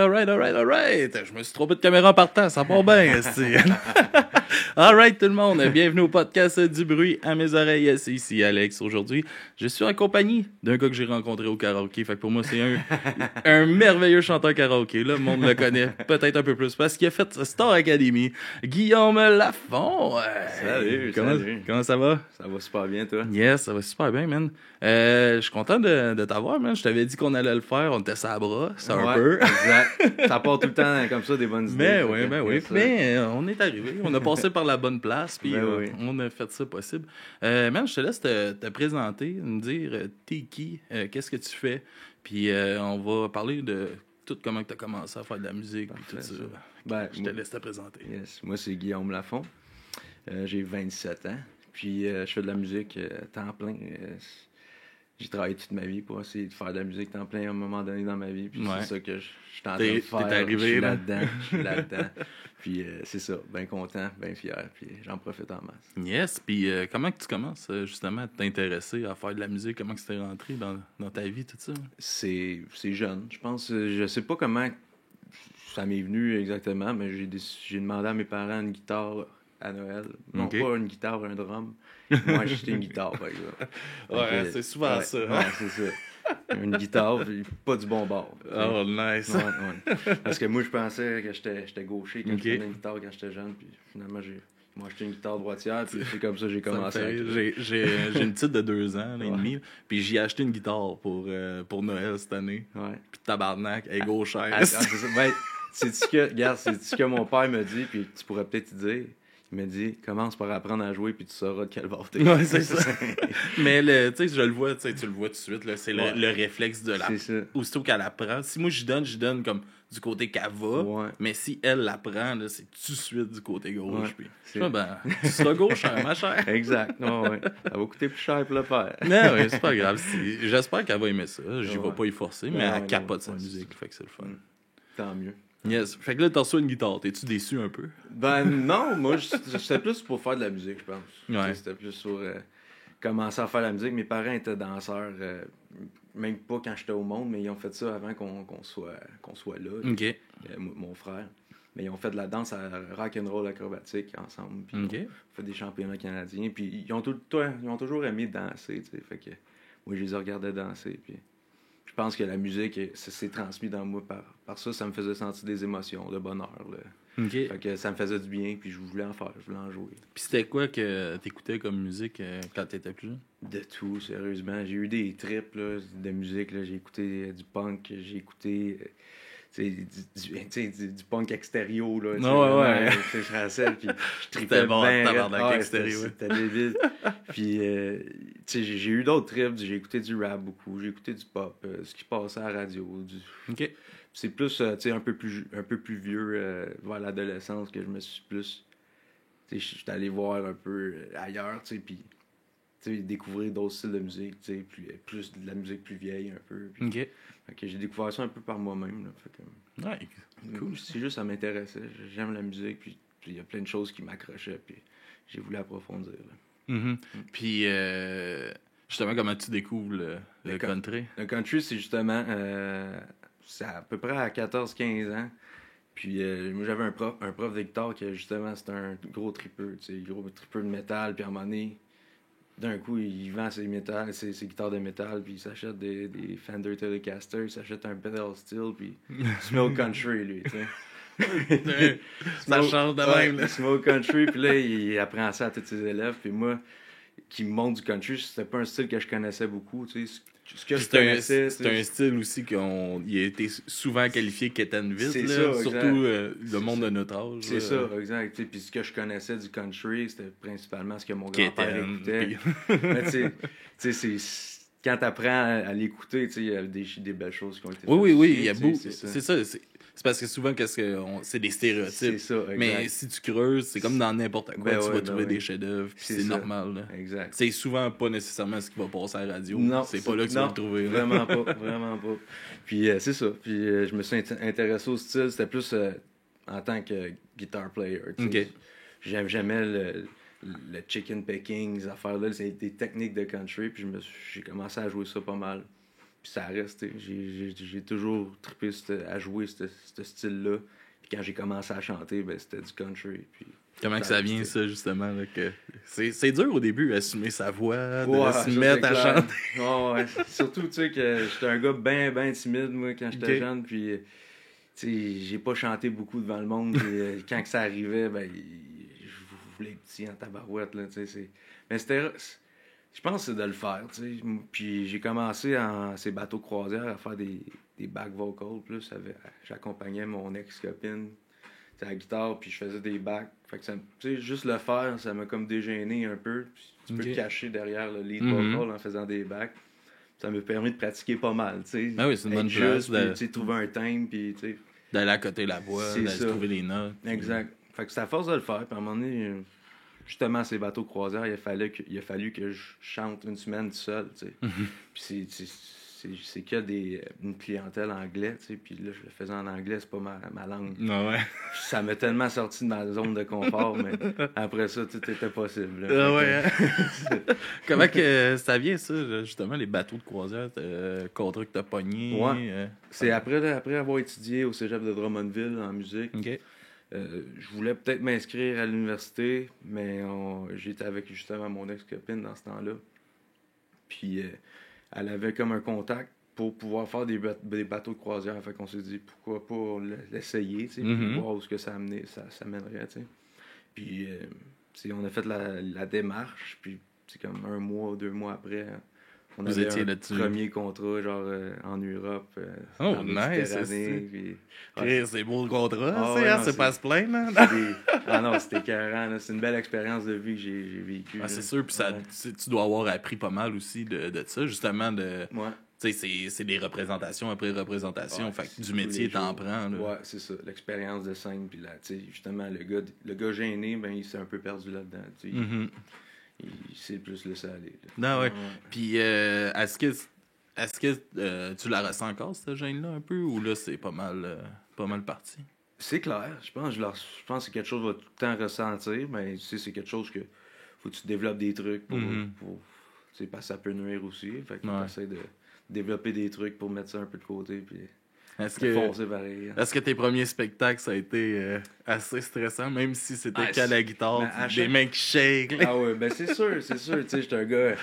Alright, alright, alright, alright. Je me suis trompé de caméra en partant, ça part bien. Alright, tout le monde, bienvenue au podcast du bruit à mes oreilles. C'est ici Alex. Aujourd'hui, je suis en compagnie d'un gars que j'ai rencontré au karaoké. Fait que pour moi, c'est un, un merveilleux chanteur karaoké. Là, le monde le connaît peut-être un peu plus parce qu'il a fait Star Academy. Guillaume Lafont. Salut, comment, salut. Comment ça va? Ça va super bien, toi? Yes, ça va super bien, man. Euh, je suis content de, de t'avoir, man. Je t'avais dit qu'on allait le faire. On était ça bras, ça un peu. Exact. ça part tout le temps comme ça, des bonnes idées. Mais Fait oui, ben oui. Mais on est arrivé. On a passé par la bonne place, puis Ben euh, oui. on a fait ça possible. Euh, man, je te laisse te, te présenter, me dire euh, t'es qui, euh, qu'est-ce que tu fais, puis on va parler de tout comment tu as commencé à faire de la musique, puis tout ça. ça. Ben, Je te moi- laisse te présenter. yes. Moi, c'est Guillaume Lafont. J'ai 27 ans. Puis, je fais de la musique temps plein. J'ai travaillé toute ma vie pour essayer de faire de la musique temps plein à un moment donné dans ma vie. Puis, Ouais. c'est ça que je, je suis en train de faire. arrivé, je suis là. là-dedans. Je suis là-dedans. puis, euh, c'est ça. Bien content, bien fier. Puis, j'en profite en masse. Yes, puis euh, comment que tu commences euh, justement à t'intéresser à faire de la musique, comment que c'était rentré dans, dans ta vie, tout ça? C'est c'est jeune. Je pense, je sais pas comment ça m'est venu exactement, mais j'ai demandé à mes parents une guitare à Noël. Non, pas une guitare, un drum. Moi, j'ai acheté une guitare, par exemple. Ouais, c'est souvent ouais, ça. Ouais, c'est ça. Une guitare, puis pas du bon bord. Oh, nice. Ouais, ouais. Parce que moi, je pensais que j'étais j'étais gaucher quand Ok. je prenais une guitare quand j'étais jeune, puis finalement, j'ai moi acheté une guitare droitière, puis c'est comme ça que j'ai commencé. J'ai j'ai- j'ai une petite de deux ans là, et Ouais. demi, puis j'ai acheté une guitare pour, euh, pour Noël cette année. Ouais. Puis tabarnak, elle est gauchère. Ah, ah, c'est ça. Ben, c'est-tu que, regarde, c'est ce que mon père me dit, puis tu pourrais peut-être te dire. Il me dit, commence par apprendre à jouer, puis tu sauras de quel bord t'es. Ouais, c'est ça. Mais le, tu sais, je le vois, tu sais, tu le vois tout de suite, là, c'est le, Ouais. le réflexe de la... c'est ça. Aussitôt qu'elle apprend, si moi je donne, je donne comme du côté qu'elle va, Ouais. mais si elle l'apprend, là, c'est tout de suite du côté gauche. Ouais. Puis, C'est- je fais, ben, tu seras gauchère, ma chère. Exact. Ouais, ouais. Ça va coûter plus cher pour le faire. Non, ouais, c'est pas grave. C'est- J'espère qu'elle va aimer ça. J'y vais pas y forcer, mais elle capote sa musique, fait que c'est le fun. Mm. Tant mieux. Yes. Fait que là, t'as reçu une guitare. T'es-tu déçu un peu? Ben non, moi, c'était plus pour faire de la musique, je pense. Ouais. C'était plus sur euh, commencer à faire de la musique. Mes parents étaient danseurs, euh, même pas quand j'étais au monde, mais ils ont fait ça avant qu'on soit, qu'on soit là. Ok. Euh, mo- mon frère. Mais ils ont fait de la danse à rock and roll acrobatique ensemble. Puis Ok. ils ont fait des championnats canadiens. Puis ils ont, tout, ils ont toujours aimé danser. tu sais. Fait que moi, je les regardais danser. Puis pense que la musique, s'est transmis dans moi par, par ça. Ça me faisait sentir des émotions, de bonheur. là. Fait que ça me faisait du bien. Puis je voulais en faire, je voulais en jouer. Puis c'était quoi que t'écoutais comme musique euh, quand t'étais plus jeune? De tout, sérieusement. J'ai eu des trips là, de musique. J'ai écouté euh, du punk, j'ai écouté euh, du, sais, du- du punk extérieur. Là, Ah ouais, ouais. Je rassais, puis je tripais bon, ben. Ah, extérieur. C'était débile. puis, euh, j'ai eu d'autres trips. J'ai écouté du rap beaucoup, j'ai écouté du pop, euh, ce qui passait à la radio. du- Ok. C'est plus, euh, tu sais, un peu plus, un peu plus vieux, vers l'adolescence, que je me suis plus... Tu sais, je suis allé voir un peu ailleurs, tu sais, puis... découvrir d'autres styles de musique, tu sais, plus, plus de la musique plus vieille un peu. Que j'ai découvert ça un peu par moi-même. que, Ouais. Cool. C'est juste, ça m'intéressait. J'aime la musique, puis il y a plein de choses qui m'accrochaient, puis j'ai voulu approfondir. là. Mhm. Puis, euh, justement, comment tu découvres le, le country? Le country, c'est justement, euh, c'est à peu près à 14-15 ans. Puis euh, moi, j'avais un prof, un prof de guitare qui, justement, c'était un gros tripeux, tu sais, gros tripeux de métal. Puis à un moment donné, d'un coup, il vend ses, métal, ses, ses guitares de métal, puis il s'achète des, des Fender Telecaster, il s'achète un pedal steel, puis au country, lui, tu sais. ça change de Ouais, même. là. Au country, puis là, il apprend ça à tous ses élèves. Puis moi, qui me montre du country, c'était pas un style que je connaissais beaucoup, tu sais. C'est un, un style aussi qu'on il a été souvent qualifié exact. surtout euh, le monde de notre âge. C'est ça, exact. Tu Puis ce que je connaissais du country, c'était principalement ce que mon grand-père écoutait. Mais tu sais- tu c'est- quand t'apprends à, à l'écouter, tu il y a des, des belles choses qui ont été Oui, oui, oui, il y a tu beaucoup. c'est ça. C'est parce que souvent, qu'est-ce que on- c'est des stéréotypes. ça. Mais si tu creuses, c'est comme dans n'importe quoi, Ben tu ouais, vas ben trouver ouais. des chefs-d'œuvre, C'est normal. là. Exact. C'est souvent pas nécessairement ce qui va passer à la radio. Non, c'est pas là que tu vas le trouver. Vraiment pas, vraiment pas. Puis euh, c'est ça. Puis euh, je me suis int- intéressé au style. C'était plus euh, en tant que guitar player. J'aime- J'aimais le, le chicken picking, ces affaires-là, c'est des techniques de country. Puis j'ai commencé à jouer ça pas mal. Puis ça reste. J'ai- toujours trippé à jouer ce style-là. Puis quand j'ai commencé à chanter, ben, c'était du country. Puis Comment que ça vient, ça, justement? là, que... C'est dur au début, assumer sa voix, de Ouais, se ça, mettre à chanter. Ouais, ouais. Surtout, tu sais, que j'étais un gars bien, bien timide, moi, quand j'étais Ok. jeune. Puis, euh, tu sais, j'ai pas chanté beaucoup devant le monde. euh, quand que ça arrivait, ben, je voulais être petit en tabarouette, là, tu sais. Mais c'était. Je pense que c'est de le faire, tu sais. Puis, j'ai commencé en ces bateaux de croisière à faire des, des back vocals, plus. J'accompagnais mon ex-copine à la guitare, puis je faisais des backs. Fait que ça, me- tu sais, juste le faire, ça m'a comme dégêné un peu. Puis tu peux te cacher derrière le lead Mhm. vocal en faisant des backs. Ça m'a permis de pratiquer pas mal, tu sais. Ah oui, c'est une bonne place de- trouver un thème, puis tu sais. D'aller à côté la voix, d'aller trouver les notes. Exact. Fait que c'est à force de le faire. Puis à un moment donné, euh, justement, ces bateaux de croisière, il a fallu que, il a fallu que je chante une semaine tout seul, tu sais. Mhm. Puis c'est- c'est- c'est c'est que des, une clientèle anglaise, tu sais. Puis là, je le faisais en anglais, c'est pas ma, ma langue. Ah ouais. Ça m'a tellement sorti de ma zone de confort, mais après ça, tout était possible. là. Ah ouais, hein? Comment que ça vient, ça, justement, les bateaux de croisière, euh, contrat que t'as pogné? Ouais. euh, C'est après, après avoir étudié au cégep de Drummondville en musique. Euh, je voulais peut-être m'inscrire à l'université, mais j'étais avec justement mon ex-copine dans ce temps-là. Puis euh, elle avait comme un contact pour pouvoir faire des, ba- des bateaux de croisière. Fait qu'on s'est dit pourquoi pas l'essayer, tu sais, Mhm. voir où ce que ça, amenait, ça, ça mènerait, tu sais. Puis euh, on a fait la, la démarche, puis c'est comme un mois, deux mois après, on Vous avait étiez un là-dessus. premier contrat genre euh, en Europe, euh, Oh, nice, c'est- puis- Chris, C'est beau le contrat, Ah ouais, hein, non, c'est pas se plaindre. des- Ah non, c'était carré. C'est une belle expérience de vie que j'ai j'ai vécue. Ah, c'est sûr, puis ça, Ouais. tu tu dois avoir appris pas mal aussi de, de ça, justement, de... Ouais. C'est- c'est des représentations après représentations, fait que du métier, t'en prends, là. Ouais, c'est ça. L'expérience de scène. Puis là, justement, le gars, le gars gêné, ben, il s'est un peu perdu là-dedans. Il, s'est plus laissé aller. là. Ah ouais. Puis, euh, est-ce que, est-ce que euh, tu la ressens encore, cette gêne-là, un peu, ou là, c'est pas mal, euh, pas mal parti? C'est clair. Je pense, je, je pense que c'est quelque chose que je vais tout le temps ressentir, mais tu sais, c'est quelque chose que faut que tu développes des trucs pour. Mhm. pour tu sais, parce que ça peut nuire aussi. Fait que Ouais. de développer des trucs pour mettre ça un peu de côté. Puis Est-ce que, est-ce que tes premiers spectacles, ça a été euh, assez stressant, même si c'était Ah, qu'à la guitare, ben, à des chaque- mains qui shake? Ah ouais, ben c'est sûr, c'est sûr. Tu sais, j'étais un gars,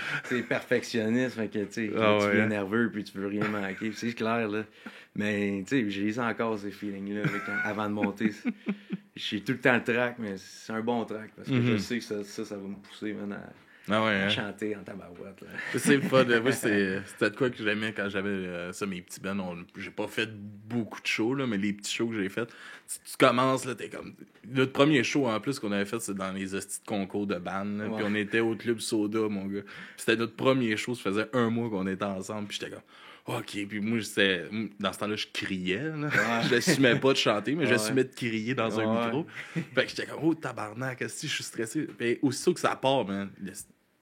perfectionniste, fait que, tu sais, Ah tu ouais, deviens hein? nerveux puis tu veux rien manquer. C'est clair, là. Mais, tu sais, j'ai eu encore ces feelings-là là, quand- avant de monter. J'ai tout le temps le track, mais c'est un bon track parce que je Mhm. sais que ça, ça, ça va me pousser, à, Ah ouais, hein? chanter en tabarouette, là. C'est le fun. Moi, c'est- c'était de quoi que j'aimais quand j'avais euh, ça, mes petits bands. on- J'ai pas fait beaucoup de shows, là, mais les petits shows que j'ai fait, tu, tu commences, là, t'es comme. Notre premier show en plus qu'on avait fait, c'est dans les hosties de concours de band. là, Puis on était au Club Soda, mon gars. Puis C'était notre premier show, ça faisait un mois qu'on était ensemble. Puis j'étais comme. OK, puis moi, dans ce temps-là, je criais. Là. Ouais. Je n'assumais pas de chanter, mais Ouais. j'assumais de crier dans un Ouais. micro. Fait que j'étais comme, oh tabarnak, si je suis stressé? Puis aussitôt que ça part, man, le-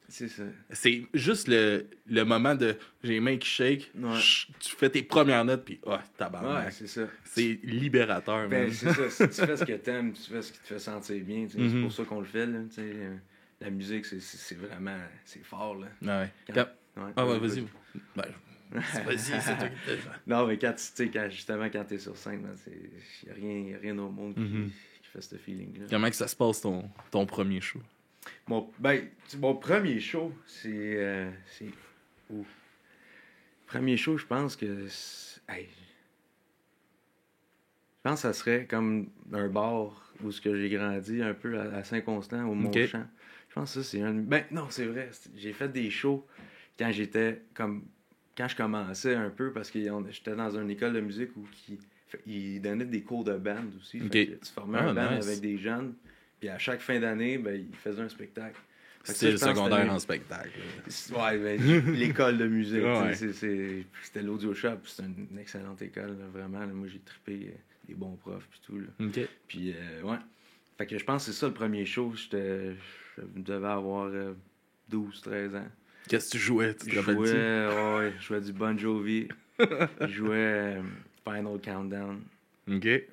C'est ça. c'est juste le, le moment de j'ai les mains qui shake, Ouais. tu fais tes premières notes, puis oh, Ouais, tabarnak. c'est ça. c'est libérateur, Ben, man. c'est ça. Si tu fais ce que t'aimes, tu fais ce qui te fait sentir bien. C'est pour ça qu'on le fait, là. euh, La musique, c'est- vraiment. C'est fort, là. Ouais. Quand- Ouais, Ah ouais, ouais, vas-y. Ben, vas-y, c'est toi qui te Non, mais quand tu sais, quand, justement, quand t'es sur scène, il n'y a, rien- y a rien au monde qui, Mhm. qui fait ce feeling-là. Comment que ça se passe ton, ton premier show? Mon, ben, mon premier show, c'est. euh, c'est où Premier show, je pense que. hey, je pense que ça serait comme un bar où ce que j'ai grandi un peu à, à Saint-Constant, au Mont-Champ. Je pense que ça, c'est un. Ben, non, c'est vrai. J'ai fait des shows quand j'étais comme. Quand je commençais un peu, parce que j'étais dans une école de musique où qui, ils donnaient des cours de band aussi. Fait Ok. que tu formais Ah, un band nice. avec des jeunes, puis à chaque fin d'année, ben, ils faisaient un spectacle. C'était le secondaire en spectacle. Ouais, ben, l'école de musique. Ouais. C'était l'audio shop, c'est une excellente école, là, vraiment. là. moi, j'ai trippé euh, des bons profs puis tout. Là. OK. Puis, euh, ouais. Fait que je pense que c'est ça le premier show. Je devais avoir euh, 12, 13 ans. Qu'est-ce que tu jouais? Tu te Je jouais, ouais, je jouais du Bon Jovi. je jouais euh, Final Countdown. OK. Ouais.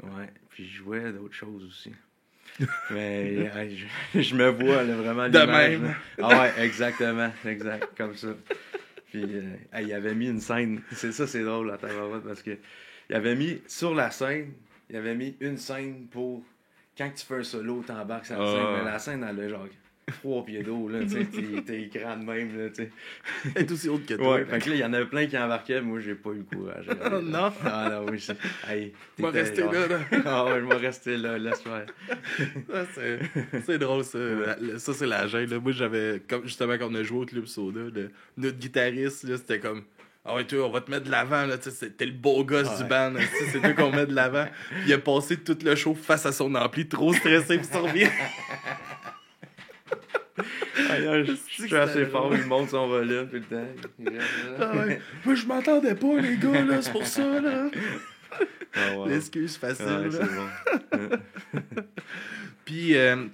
Puis je jouais d'autres choses aussi. Mais je, je me vois là, vraiment De même. Ah ouais, exactement, exact, comme ça. Puis euh, il avait mis une scène. C'est ça, c'est drôle à Tabarouette parce que il avait mis sur la scène, il avait mis une scène pour quand tu fais un solo, t'embarques sur la scène. Ah. Mais la scène, elle a genre trois pieds d'eau, là, tu sais, t'es- grand de même, là, tu sais. Elle est aussi haute que toi. Ouais, fait que là, il y en avait plein qui embarquaient, moi, j'ai pas eu le courage. Oh, non. Ah non, oui, c'est. Hey, Je vais rester là, là. Ah ouais, je vais rester là, laisse faire. Ça, c'est, drôle, ça. Ça, c'est la gêne. là. Moi, j'avais, comme, justement, quand on a joué au Club Soda, le- notre guitariste, là, c'était comme. Ah ouais, toi, on va te mettre de l'avant, là, tu sais, t'es le beau gosse Ouais. du band, là, c'est toi qu'on met de l'avant. Il a passé tout le show face à son ampli, trop stressé, puis ça je suis assez fort, il monte son volume tout le temps. Ah ouais. Moi, je m'entendais pas, les gars, là, c'est pour ça, là. Ah. L'excuse facile, Ouais, là. bon. Puis, euh,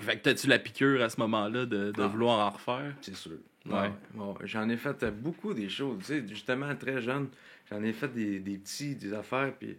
fait que t'as-tu la piqûre à ce moment-là de, de Ah. vouloir en refaire? C'est sûr. Ouais. Ouais, J'en ai fait euh, beaucoup des choses. Tu sais, justement, très jeune, j'en ai fait des, des petits, des affaires, puis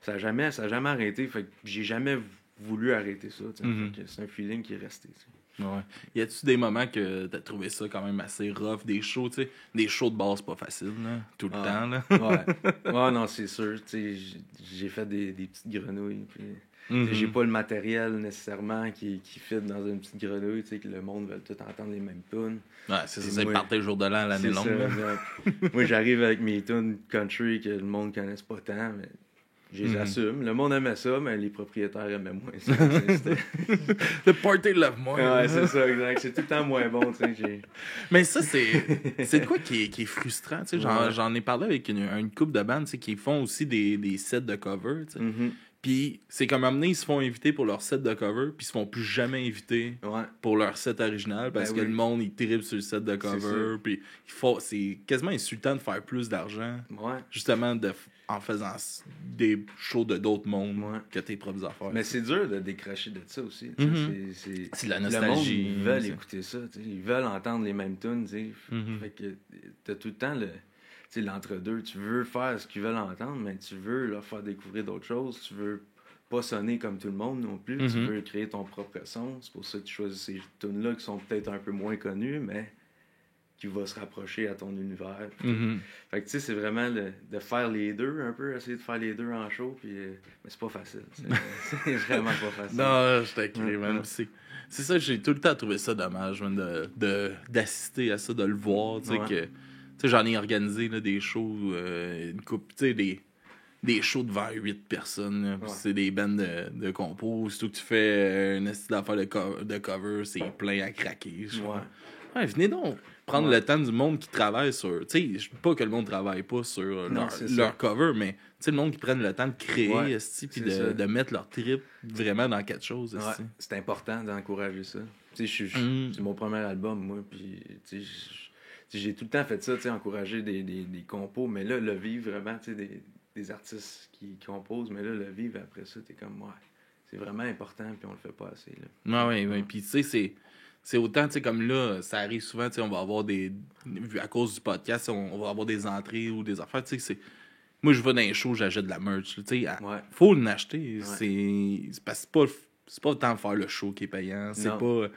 ça n'a jamais, ça a jamais arrêté. Fait que j'ai jamais voulu arrêter ça. Mhm. Que C'est un feeling qui est resté. Ouais. Y a-tu des moments que t'as trouvé ça quand même assez rough, des shows, tu sais? Des shows de base pas facile, là, tout le Ah. temps, là. Ouais. ouais, non, c'est sûr. Tu sais, j'ai- fait des, des petites grenouilles. Puis... Mhm. J'ai pas le matériel nécessairement qui, qui fit dans une petite grenouille, tu sais, que le monde veut tout entendre les mêmes tunes. Ouais, c'est ça, c'est partait jour de l'an, l'année longue, ça. Moi, j'arrive avec mes tunes country que le monde connaisse pas tant, mais je les Mhm. assume. Le monde aimait ça, mais les propriétaires aimaient moins ça. Le party love more. ouais, c'est ça, exact. C'est tout le temps moins bon, tu sais. Mais ça, c'est c'est quoi qui est, qui est frustrant, tu sais? J'en Ouais. ai parlé avec une, une couple de bandes, tu sais, qui font aussi des, des sets de cover. Mhm. Puis c'est comme amener, ils se font inviter pour leur set de cover, puis ils se font plus jamais inviter Ouais. pour leur set original parce Ben que oui. le monde il tripe sur le set de cover puis c'est quasiment insultant de faire plus d'argent Ouais. justement de en faisant des shows de d'autres mondes Ouais. que tes propres affaires. Mais c'est dur de décrocher de ça aussi. Mhm. C'est- de la Le monde, nostalgie, ils veulent écouter ça. Ils veulent entendre les mêmes tunes. tu sais. Mhm. Fait que t'as tout le temps le. l'entre-deux. Tu veux faire ce qu'ils veulent entendre, mais tu veux leur faire découvrir d'autres choses. Tu veux pas sonner comme tout le monde non plus. Tu Mhm. veux créer ton propre son. C'est pour ça que tu choisis ces tunes-là qui sont peut-être un peu moins connues, mais qui vont se rapprocher à ton univers. Mhm. Fait que tu sais, c'est vraiment le- de faire les deux un peu, essayer de faire les deux en show, puis, euh, mais c'est pas facile. C'est vraiment pas facile. Non, je man. ouais. C'est, ça, j'ai tout le temps trouvé ça dommage, de, d'assister à ça, de le voir. Tu sais, Ouais. que, tu sais, j'en ai organisé là, des shows, euh, une coupe, tu sais, des, des shows devant 8 personnes. Ouais. C'est des bands de, de compos. Surtout que tu fais une esti d'affaires de, co- de cover, c'est plein à craquer. Ouais, venez donc prendre Ouais. le temps du monde qui travaille sur. Tu sais, je dis pas que le monde travaille pas sur Non, leur, cover, mais tu sais, le monde qui prenne le temps de créer, Ouais, puis de, de mettre leur trip vraiment dans quelque chose. Ouais, c'est important d'encourager ça. Tu sais, Mm. c'est mon premier album, moi, puis tu sais, j'ai tout le temps fait ça, tu sais, encourager des, des, des compos, mais là, le vivre vraiment, tu sais, des, des artistes qui composent, mais là, le vivre après ça, t'es comme, ouais, c'est vraiment important, puis on le fait pas assez, là. Ouais, ouais, ouais. Puis, tu sais, c'est. C'est autant, tu sais, comme là, ça arrive souvent, tu sais, on va avoir des. À cause du podcast, on, on va avoir des entrées ou des affaires, tu sais, c'est. Moi, je vais dans les shows, j'achète de la merch, tu sais. Ouais. Faut l'acheter. C'est. C'est parce que c'est pas. C'est pas tant faire le show qui est payant. C'est pas.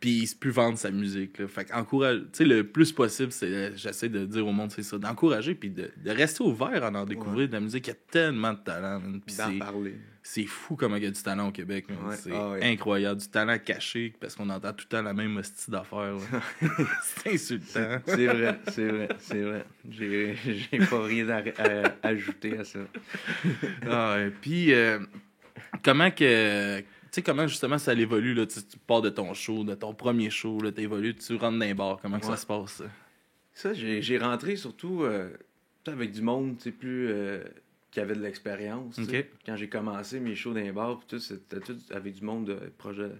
Puis c'est plus vendre sa musique. Là. Fait qu'encourage. Tu sais, le plus possible, c'est. J'essaie de dire au monde, c'est ça. D'encourager, puis de, de rester ouvert à en découvrir de la musique. Il y a tellement de talent. Puis c'est- parler. c'est fou comment il y a du talent au Québec. Ouais. C'est Ah ouais. incroyable. Du talent caché parce qu'on entend tout le temps la même hostie d'affaires. c'est insultant. C'est vrai, c'est vrai, c'est vrai. J'ai j'ai pas rien à, à ajouter à ça. Ah. Puis, euh, comment que. Tu sais, comment justement ça évolue, là, tu, pars de ton show, de ton premier show, là, t'évolues, tu rentres dans les bars, comment que ça se passe? ça? Ça, j'ai j'ai rentré surtout euh, avec du monde, tu sais, plus. euh, qui avait de l'expérience. Quand j'ai commencé mes shows dans les bars, tout, c'était tout avec du monde de proche de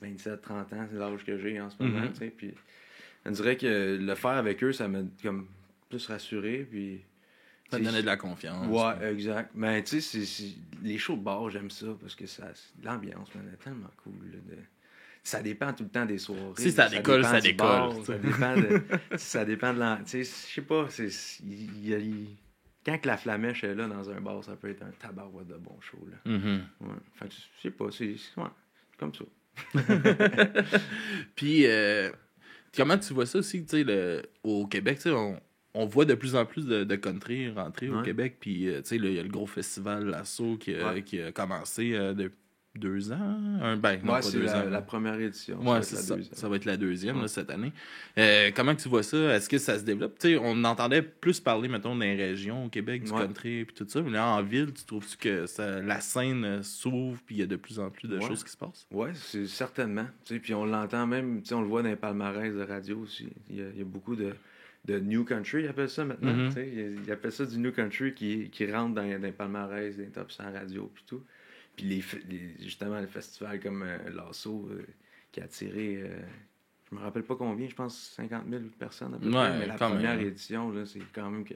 27, 30 ans, c'est l'âge que j'ai en ce moment, tu sais. Puis on dirait que le faire avec eux, ça m'a comme plus rassuré, puis. Ça donnait de la confiance. Ouais, exact. Mais tu sais, les shows de bar, j'aime ça parce que ça, l'ambiance, man, est tellement cool. là, de- Ça dépend tout le temps des soirées. Si ça décolle, ça décolle, bar. Ça dépend de, ça dépend de l'an- Tu sais, je sais pas, c'est, il y a- il- quand que la flamèche est là dans un bar, ça peut être un tabarouette de bon show. Là. Mhm. Ouais. Fait que, je sais pas, c'est, ouais, comme ça. Puis, euh, comment tu vois ça aussi, tu sais, au Québec, tu sais, on, on voit de plus en plus de, de country rentrer au. Québec, puis, euh, tu sais, il y a le gros festival Lasso qui, Ouais. qui a commencé euh, depuis deux ans. Un, ben, non, Ouais, c'est la, la première édition. Ouais, va ça. va être la deuxième là, cette année. Euh, comment que tu vois ça? Est-ce que ça se développe? Tu sais, on entendait plus parler, mettons, les régions au Québec, du Ouais. country et tout ça. Mais là, en ville, tu trouves-tu que ça, la scène euh, s'ouvre puis il y a de plus en plus de choses qui se passent? Ouais, c'est certainement. Tu puis on l'entend même, tu sais, on le voit dans les palmarès de radio aussi. Il y a, il y a beaucoup de, de New Country, ils appellent ça maintenant. Tu sais. Ils, ils appellent ça du New Country qui, qui rentre dans, dans les palmarès, des top 100 radio, puis tout. Puis les, les- justement, le festival comme euh, Lasso, euh, qui a attiré, euh, je me rappelle pas combien, je pense 50 000 personnes à peu Ouais, près. Mais la même. première édition, là, c'est quand même que.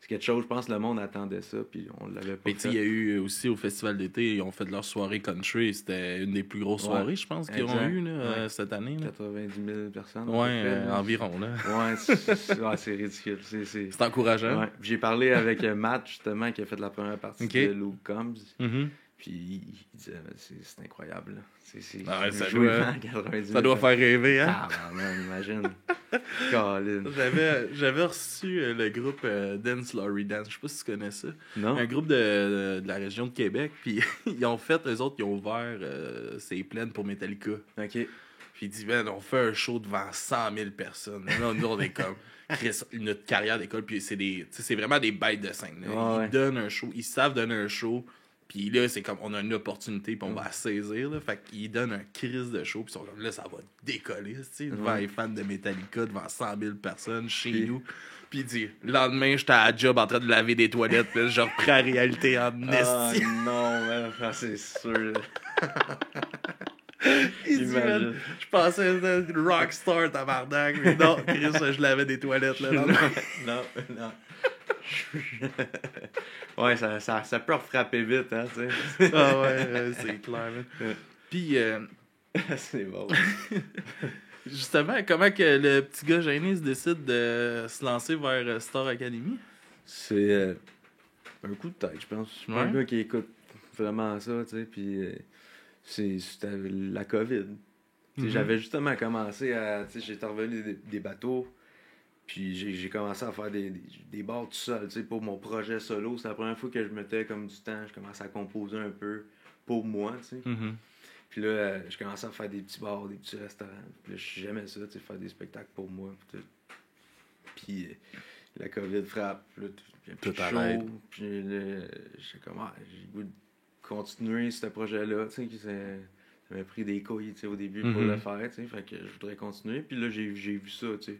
C'est quelque chose, je pense que le monde attendait ça, puis on l'avait pas il y a eu aussi au festival d'été, ils ont fait leur soirée country. C'était une des plus grosses Ouais. soirées, je pense, qu'ils ont eu là, euh, Ouais. cette année. là. 90 000 personnes. Ouais, euh, là. environ. là. Ouais, c'est ridicule. C'est, encourageant. J'ai parlé avec euh, Matt, justement, qui a fait la première partie de Luke Combs. Mhm. Puis il, disait, c'est, incroyable. Ah ça doit- à 90 000 Ça doit faire rêver, hein? Ah, man, imagine. J'avais, j'avais reçu euh, le groupe euh, Dance Laurie Dance. Je sais pas si tu connais ça. Non? Un groupe de, de, de la région de Québec. Puis ils ont fait, eux autres, ils ont ouvert euh, ces plaines pour Metallica. Ok. Puis il dit, man, on fait un show devant 100 000 personnes. Là, nous, on est comme, notre carrière d'école. Puis c'est des, c'est vraiment des bêtes de scène. là. Ouais, ils ouais. donnent un show, ils savent donner un show. Puis là, c'est comme, on a une opportunité, puis on va la saisir. Là. Fait qu'ils donnent un crise de show, puis ils sont comme, là, ça va décoller, tu sais, devant Ouais. les fans de Metallica, devant 100 000 personnes chez nous. Puis il dit, le lendemain, j'étais à la job en train de laver des toilettes, puis je reprends la réalité en Ah non, man, c'est sûr. Il dit, man, je pensais être une rockstar, tabarnak, mais non, Chris, je lavais des toilettes, là. non, non, non. ouais, ça, ça, ça peut frapper vite, hein, tu sais. Ah ouais, euh, c'est clair. Ouais. Puis, euh, c'est bon. justement, comment que le petit gars gêné se décide de se lancer vers euh, Star Academy? C'est euh, un coup de tête, je pense. Je suis pas un Ouais. gars qui écoute vraiment ça, tu sais. Puis euh, c'est- c'était la COVID. Mhm. J'avais justement commencé à. Tu sais, j'étais revenu des, des bateaux. Puis j'ai j'ai commencé à faire des, des, des bars tout seul, tu sais, pour mon projet solo. C'est la première fois que je mettais comme du temps. Je commençais à composer un peu pour moi, tu sais. Mhm. Puis là, euh, je commençais à faire des petits bars, des petits restaurants. Puis là, j'aimais ça, tu sais, faire des spectacles pour moi. Puis, euh, la COVID frappe. Puis là, plus Tout arrête. Puis là, j'ai comme, ah, j'ai goût de continuer ce projet-là, tu sais, ça m'a pris des couilles, tu sais, au début pour Mhm. le faire, tu sais. Fait que je voudrais continuer. Puis là, j'ai j'ai vu ça, tu sais.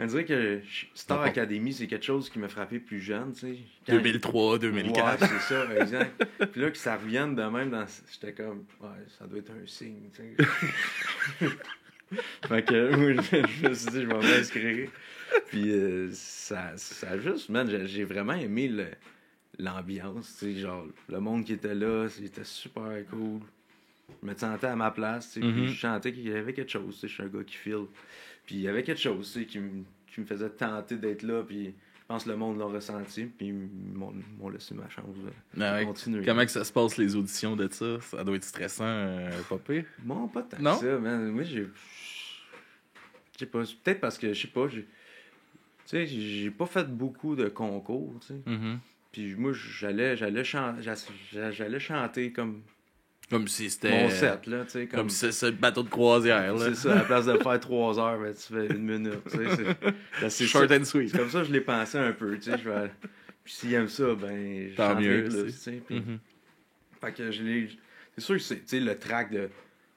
On dirait que Star. Academy, c'est quelque chose qui m'a frappé plus jeune, tu sais. Quand- 2003, 2004. Ouais, c'est ça, exact. Puis là, que ça revienne de même, dans... j'étais comme, ouais, ça doit être un signe, tu sais. fait que, oui, je, me suis dit, je m'en vais inscrire. Puis euh, ça, ça juste, man, j'ai- vraiment aimé l'ambiance, tu sais, genre, le monde qui était là, c'était super cool. Je me sentais à ma place, tu sais, puis je sentais qu'il y avait quelque chose, tu sais, je suis un gars qui file. Puis il y avait quelque chose, tu sais, qui, me- qui me faisait tenter d'être là, puis je pense que le monde l'a ressenti, puis ils m'ont m'ont laissé ma chance de Ah ouais. continuer. Comment que ça se passe, les auditions de ça? Ça doit être stressant, euh, pas pire. Bon, pas tant Non? que ça, man. Moi, j'ai. Je sais pas, peut-être parce que, je sais pas, j'ai. Tu sais, j'ai pas fait beaucoup de concours, tu sais. Mhm. Puis moi, j'allais j'allais chan- j'a- j'allais chanter comme Comme si c'était... mon set, là, tu sais. Comme, Comme, si c'est le bateau de croisière, là. c'est ça, à la place de faire trois heures, ben, tu fais une minute, tu sais. c'est- Short and sweet. C'est comme ça je l'ai pensé un peu, tu sais. Puis s'ils aiment ça, ben. Tant mieux, plus, tu sais. Puis-. Fait que je l'ai. C'est sûr que c'est, tu sais, le track de.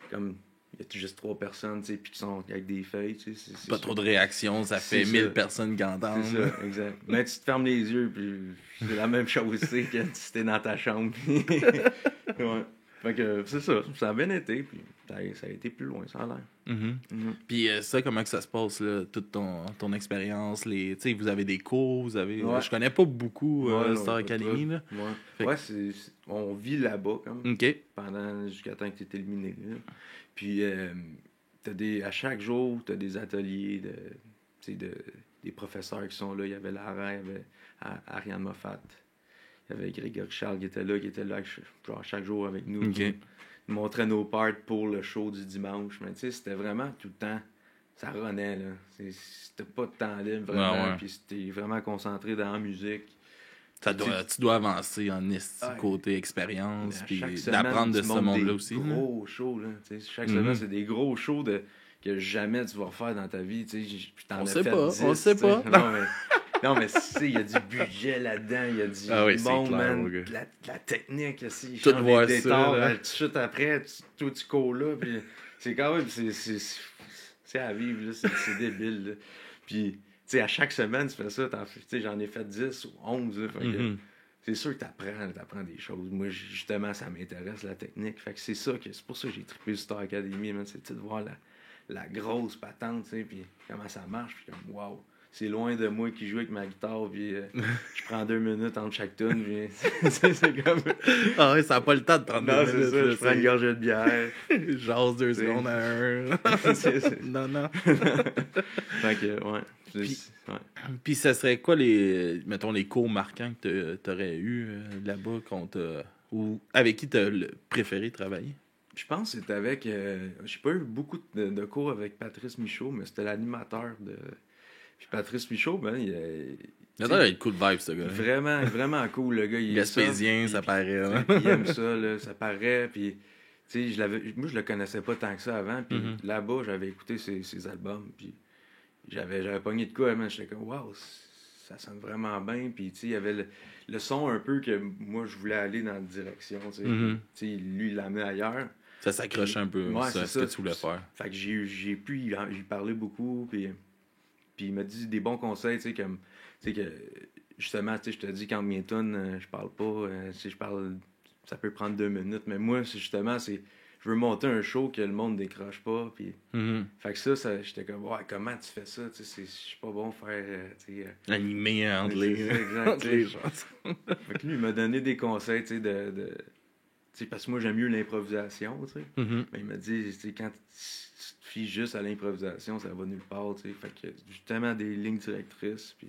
Comme. Il y a juste trois personnes, tu sais, puis qui sont avec des feuilles, tu sais. Pas sûr. trop de réactions, ça fait ça. 1000 personnes qui entendent. C'est ça, exact. Mais tu te fermes les yeux, puis c'est la même chose, tu sais, que si t'es dans ta chambre. ouais. Fait que c'est ça, ça a bien été, puis ça a, ça a été plus loin, ça a l'air. Mhm. Mhm. Puis euh, ça, comment que ça se passe, là, toute ton, ton expérience? Les... Vous avez des cours, vous avez... Ouais. Je connais pas beaucoup euh, Ouais, Star Academy, là. Ouais, ouais on vit là-bas, comme. Pendant jusqu'à temps que tu es éliminé. là. Puis euh, t'as des, à chaque jour, tu as des ateliers de, de, des professeurs qui sont là. Il y avait Lara, il y avait Ariane Moffat, il y avait Grégory Charles qui était là, qui était là genre, chaque jour avec nous. Ok. Qui nous montrait nos parts pour le show du dimanche. Mais tu sais, c'était vraiment tout le temps ça renaît, là. C'est- C'était pas de temps libre, vraiment. Ouais, ouais. Puis c'était vraiment concentré dans la musique. Ça doit, tu dois avancer en esti Ouais. côté expérience, puis d'apprendre de ce monde-là des aussi. là. gros shows, là. Chaque Mhm. semaine, c'est des gros shows de, que jamais tu vas refaire dans ta vie. Tu sais, j- puis t'en On sait pas, 10, on sait pas. Non, mais, il y a du budget là-dedans, il y a du Ah oui, clair, man, de la, de la technique aussi. Tout voir ça, détors, là. tout de suite après, tu, toi, tu cours là, puis c'est quand même, c'est- à vivre, là, c'est débile, là. Puis, tu sais, à chaque semaine, tu fais ça, j'en ai fait 10 ou 11, là, fait que- Mhm. c'est sûr que t'apprends, t'apprends des choses. Moi, justement, ça m'intéresse, la technique. Fait que c'est ça que c'est pour ça que j'ai trippé Star Academy, man. C'est de voir la, la grosse patente, tu sais, puis comment ça marche, puis comme, wow. C'est loin de moi qui joue avec ma guitare, puis euh, je prends deux minutes entre chaque tune, puis c'est comme... Ah ouais, ça n'a pas le temps de prendre Non, deux minutes, ça, je prends une gorgée de bière. Jase deux secondes à un. Non, non. fait que, ouais. Puis- ouais. Puis ça serait quoi les, mettons, les cours marquants que tu aurais eu euh, là-bas ou avec qui tu as préféré travailler? Je pense que c'était avec. euh, j'ai pas eu beaucoup de, de cours avec Patrice Michaud, mais c'était l'animateur de. Puis Patrice Michaud, ben, il est. Il a de cool vibe, ce gars. Vraiment, vraiment cool, le gars. Il Gaspésien, ça, ça paraît. hein. il aime ça, là, ça paraît. Puis, tu sais, je l'avais, moi, je le connaissais pas tant que ça avant. Puis Mhm. là-bas, j'avais écouté ses, ses albums. Puis j'avais, j'avais pogné de quoi, man. J'étais comme, waouh, ça sonne vraiment bien. Puis, tu sais, il y avait le, le son un peu que moi, je voulais aller dans la direction. Tu sais, Mhm. Tu sais, lui, il l'a amené ailleurs. Ça s'accroche un peu Ouais, ça, ce que tu voulais faire. Fait que j'ai, pu y parler beaucoup, puis, puis il m'a dit des bons conseils, tu sais, comme, tu sais, que, justement, tu sais, je te dis, quand mes tunes, euh, je parle pas, euh, si je parle, ça peut prendre deux minutes, mais moi, c'est justement, c'est, je veux monter un show que le monde décroche pas, puis, Mhm. fait que ça, ça j'étais comme, ouais, comment tu fais ça, tu sais, je suis pas bon faire, euh, tu sais, euh, Animé entre les, exact, entre les tu sais. chansons. fait que lui, il m'a donné des conseils, tu sais, de, de parce que moi, j'aime mieux l'improvisation, tu sais. Mhm. Mais il m'a dit, quand tu te fies juste à l'improvisation, ça va nulle part, tu sais. Fait que justement des lignes directrices, puis,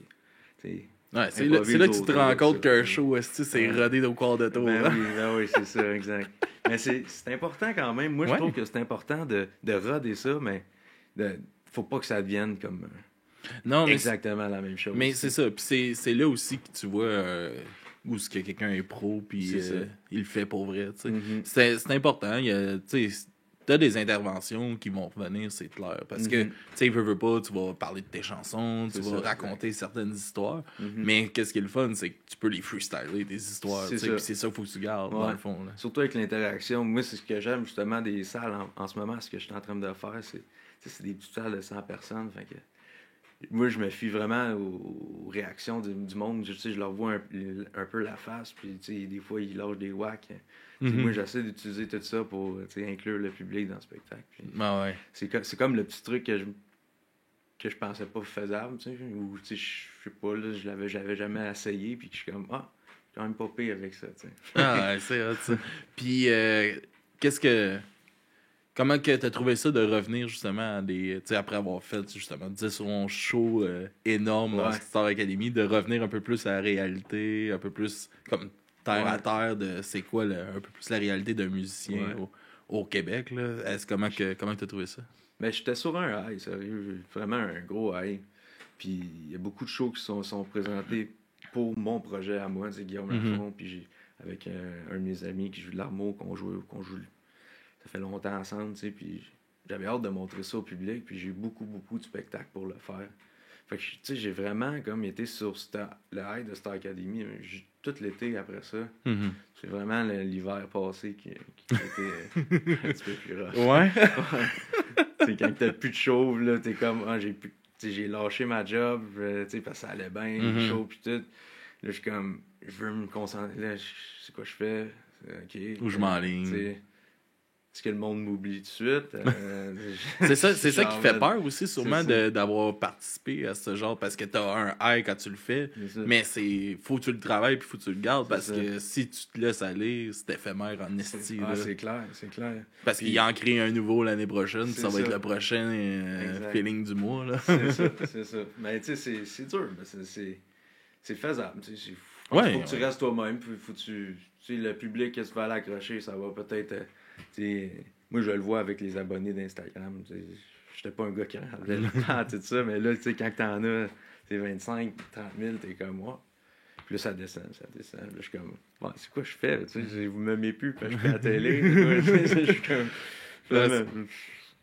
tu. Ouais, c'est là, c'est là que tu te rends compte qu'un show, c'est Ouais. rodé au quart de tour. Ben oui, ben oui, c'est ça, exact. mais c'est important quand même. Moi, je trouve que c'est important de, de roder ça, mais de, faut pas que ça devienne comme euh, Non, mais exactement la même chose. Mais c'est ça. Puis c'est, c'est là aussi que tu vois euh, où est-ce que quelqu'un est pro, puis euh, il le fait pour vrai. Mhm. c'est, important. Il y a, tu t'as des interventions qui vont revenir, c'est clair. Parce que, Mhm. tu sais, veux, veux pas, tu vas parler de tes chansons, tu vas ça, raconter certaines histoires. Mhm. Mais qu'est-ce qui est le fun, c'est que tu peux les freestyler, tes histoires. C'est ça. Qu'il faut que tu gardes, dans le fond. Là. Surtout avec l'interaction. Moi, c'est ce que j'aime justement des salles en, en ce moment. Ce que je suis en train de faire, c'est des petites salles de 100 personnes. Fait que, moi, je me fie vraiment aux, aux réactions du, du monde. Je, tu sais, je leur vois un, un peu la face. Puis, tu sais, des fois, ils lâchent des whacks. Mhm. Moi, j'essaie d'utiliser tout ça pour tu sais, inclure le public dans le spectacle. Ah ouais. c'est, co- c'est comme le petit truc que je que je pensais pas faisable, tu sais, ou tu sais, je sais pas, là, je l'avais, j'avais jamais essayé, puis je suis comme, ah, quand même pas pire avec ça. Ah, ouais, c'est. Puis, euh, qu'est-ce que. Comment que t'as trouvé ça de revenir justement à des. Tu sais, après avoir fait justement 10 11 shows euh, énormes dans. Star Academy, de revenir un peu plus à la réalité, un peu plus comme terre à terre de c'est quoi le- un peu plus la réalité d'un musicien Ouais. au, au Québec. Là? Est-ce comment que comment t'as trouvé ça? Mais j'étais sur un high, sérieux, vraiment un gros high. Puis il y a beaucoup de shows qui sont, sont présentés pour mon projet à moi, c'est Guillaume Mhm. Lafont, puis j'ai avec un, un de mes amis qui joue de l'armo, qu'on joue, qu'on joue, ça fait longtemps ensemble, tu sais, puis j'avais hâte de montrer ça au public, puis j'ai eu beaucoup, beaucoup de spectacles pour le faire. Fait que, tu sais, j'ai vraiment comme été sur Star- le high de Star Academy, euh, tout l'été après ça. C'est vraiment l'hiver passé qui, qui était euh, un petit peu plus rough. Ouais. c'est quand t'as plus de chauve, là, t'es comme, ah, j'ai plus, j'ai lâché ma job, euh, tu sais, parce que ça allait bien, Mhm. chaud, puis tout. Là, je suis comme, je veux me concentrer, là, sais quoi je fais, C'est, ok. Où je m'enligne. Tu Est-ce que le monde m'oublie tout de suite? Euh, C'est ça, c'est ça qui fait peur aussi, sûrement, ça. d'avoir participé à ce genre, parce que t'as un high quand tu le fais, ça. mais c'est faut que tu le travailles puis faut que tu le gardes, parce ça. que si tu te laisses aller, c'est éphémère en esti. Ah, c'est clair, c'est clair. Parce qu'il en crée un nouveau l'année prochaine, C'est ça va ça. être le prochain euh, feeling du mois. Là. C'est ça, c'est ça. Mais tu sais, c'est- dur, c'est- faisable. Tu sais, c'est- faut, Ouais, faut que tu restes toi-même, puis faut que tu, tu sais, le public, va l'accrocher, ça va peut-être. euh, tu moi, je le vois avec les abonnés d'Instagram. j'étais pas un gars qui regardait le temps, tout ça, mais là, tu sais, quand t'en as, c'est 25, 30 000, t'es comme moi. Puis là, ça descend, ça descend. Là, je suis comme, ouais, c'est quoi je fais? Tu sais, vous m'aimez plus quand je fais la télé. je suis comme,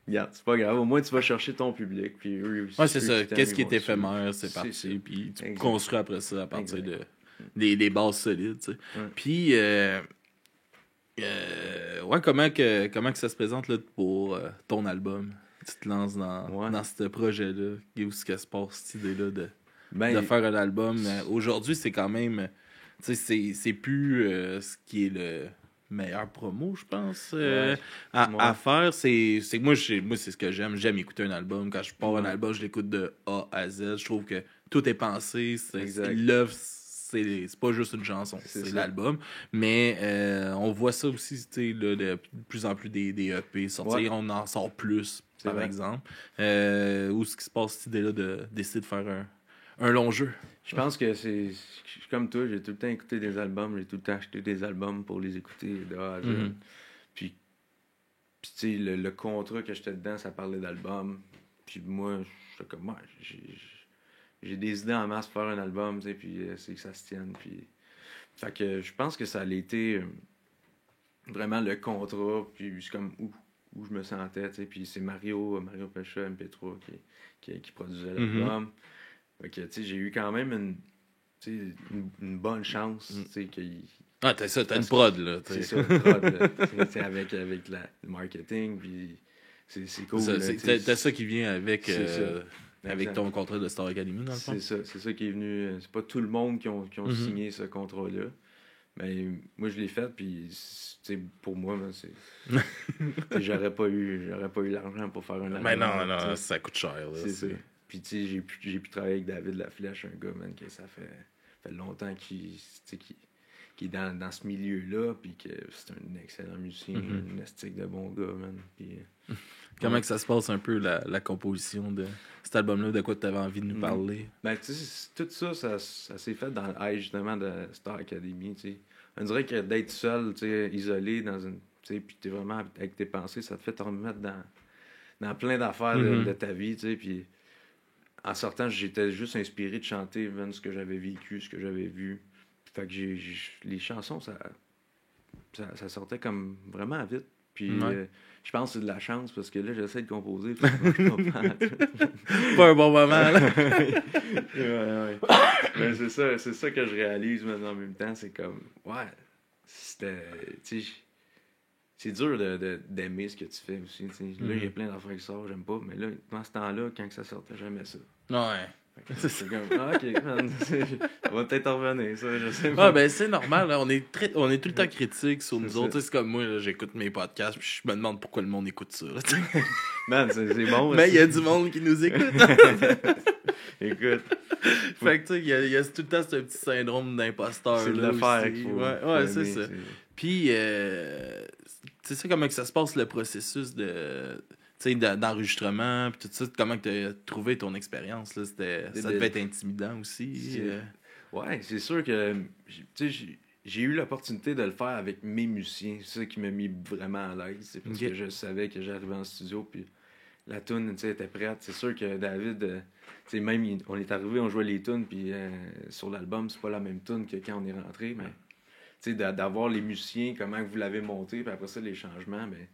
Regarde, c'est pas grave. Au moins, tu vas chercher ton public. Puis eux Ouais, c'est ça. Qu'est-ce qui est éphémère, c'est parti. Puis tu construis après ça à partir de, des, des, bases solides. Tu sais. Puis, euh, euh, ouais, comment que, comment que ça se présente là, pour euh, ton album? Tu te lances dans, dans ce projet-là. Où est-ce que se passe cette idée-là de, ben, de faire un album? Aujourd'hui, c'est quand même. Tu sais, c'est plus ce qui est le meilleur promo, je pense, euh, à, faire. C'est moi, moi c'est ce que j'aime. J'aime écouter un album. Quand je pars un album, je l'écoute de A à Z. Je trouve que tout est pensé. L'œuvre, c'est pas juste une chanson, c'est l'album. Mais euh, on voit ça aussi, de, de, plus en plus des, des EP sortir. On en sort plus, par exemple. Euh, où ce qui se passe, cette idée-là de décider de faire un, un long jeu. Je pense que c'est comme toi, j'ai tout le temps écouté des albums, j'ai tout le temps acheté des albums pour les écouter de A à Z. Mm-hmm. Puis, puis tu sais, le, contrat que j'étais dedans, ça parlait d'album. Puis moi, j'étais comme, moi, j'ai des idées en masse pour faire un album, tu sais, puis euh, c'est que ça se tienne. Puis, fait que je pense que ça a été euh, vraiment le contrat, puis c'est comme où, où je me sentais, tu sais. Puis c'est Mario, Mario Pecha, MP3 qui, qui, qui produisait mm-hmm. l'album. Fait que, tu sais, j'ai eu quand même une une, une, bonne chance. Mm. Ah, t'as ça, t'as une prod, là. C'est ça, une prod, là. avec, avec la, le marketing, puis c'est cool. T'as ça qui vient avec, euh, avec ton contrat de Star Academy, dans le fond? C'est ça, c'est ça qui est venu. C'est pas tout le monde qui ont, qui ont mm-hmm. signé ce contrat-là. Mais moi, je l'ai fait, puis pour moi, c'est. j'aurais pas eu, pas eu l'argent pour faire un. Mais non, non, ça coûte cher. C'est ça. Puis, tu sais, j'ai pu, j'ai pu travailler avec David Laflèche, un gars, man, que ça fait, fait longtemps qu'il, qui, qui est dans, dans ce milieu-là, puis que c'est un excellent musicien, mm-hmm. un esthétique de bon gars, man. Puis, Comment que ça se passe un peu, la, la composition de cet album-là, de quoi tu avais envie de nous mm. parler? Ben, tu sais, tout ça, ça, ça s'est fait dans l'âge, justement, de Star Academy, tu sais. On dirait que d'être seul, tu sais, isolé dans une... Tu sais, puis t'es vraiment avec tes pensées, ça te fait te remettre dans, dans plein d'affaires de, mm-hmm. de, ta vie, tu sais, puis en sortant, j'étais juste inspiré de chanter ce que j'avais vécu, ce que j'avais vu. Fait que j'ai, les chansons, ça, ça, sortait comme vraiment vite. Puis euh, je pense que c'est de la chance parce que là, j'essaie de composer. pas un bon moment, là. Mais c'est ça, c'est ça que je réalise maintenant en même temps. C'est comme, ouais, c'était c'est dur d'aimer de, ce que tu fais aussi. Là, il y a mm. plein d'affaires qui sortent, j'aime pas. Mais là, dans ce temps-là, quand ça sortait, j'aimais ça. Ouais. C'est comme, ah, ok, man, ça va peut-être revenir, ça, je sais pas. ben, c'est normal, on, est très, on est tout le temps critique sur nous autres. C'est comme moi, j'écoute mes podcasts, puis je me demande pourquoi le monde écoute ça. man, c'est bon. Mais il y a du monde qui nous écoute. Écoute. Fait que, tu sais, il y, a tout le temps ce petit syndrome d'imposteur. C'est de le faire Ouais, ouais c'est ça. Puis, euh, c'est ça comment que ça se passe le processus de d'enregistrement puis tout ça comment tu as trouvé ton expérience ça devait être intimidant aussi euh. ouais c'est sûr que j'ai eu l'opportunité de le faire avec mes musiciens c'est ça qui m'a mis vraiment à l'aise c'est parce que je savais que j'arrivais en studio puis la tune était prête. C'est sûr que David euh, même on est arrivé on jouait les tunes puis euh, sur l'album c'est pas la même tune que quand on est rentré mais d'avoir les musiciens, comment vous l'avez monté, puis après ça, les changements, ben,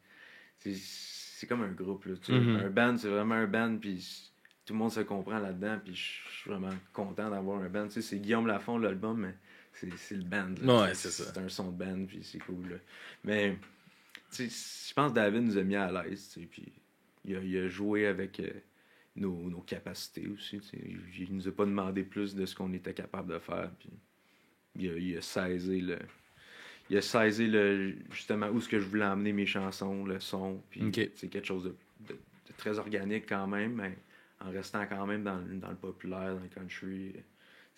c'est comme un groupe. Là, mm-hmm. Un band, c'est vraiment un band, puis tout le monde se comprend là-dedans, puis je suis vraiment content d'avoir un band. C'est Guillaume Lafont, l'album, mais c'est le band. c'est un son de band, puis c'est cool. Mais je pense que David nous a mis à l'aise, puis il a, il a, joué avec euh, nos, nos, capacités aussi. Il nous a pas demandé plus de ce qu'on était capable de faire, puis il a, il a saisi le il a saisi le justement où ce que je voulais emmener mes chansons, le son. Puis c'est quelque chose de, très organique quand même, mais en restant quand même dans, dans le populaire, dans le country.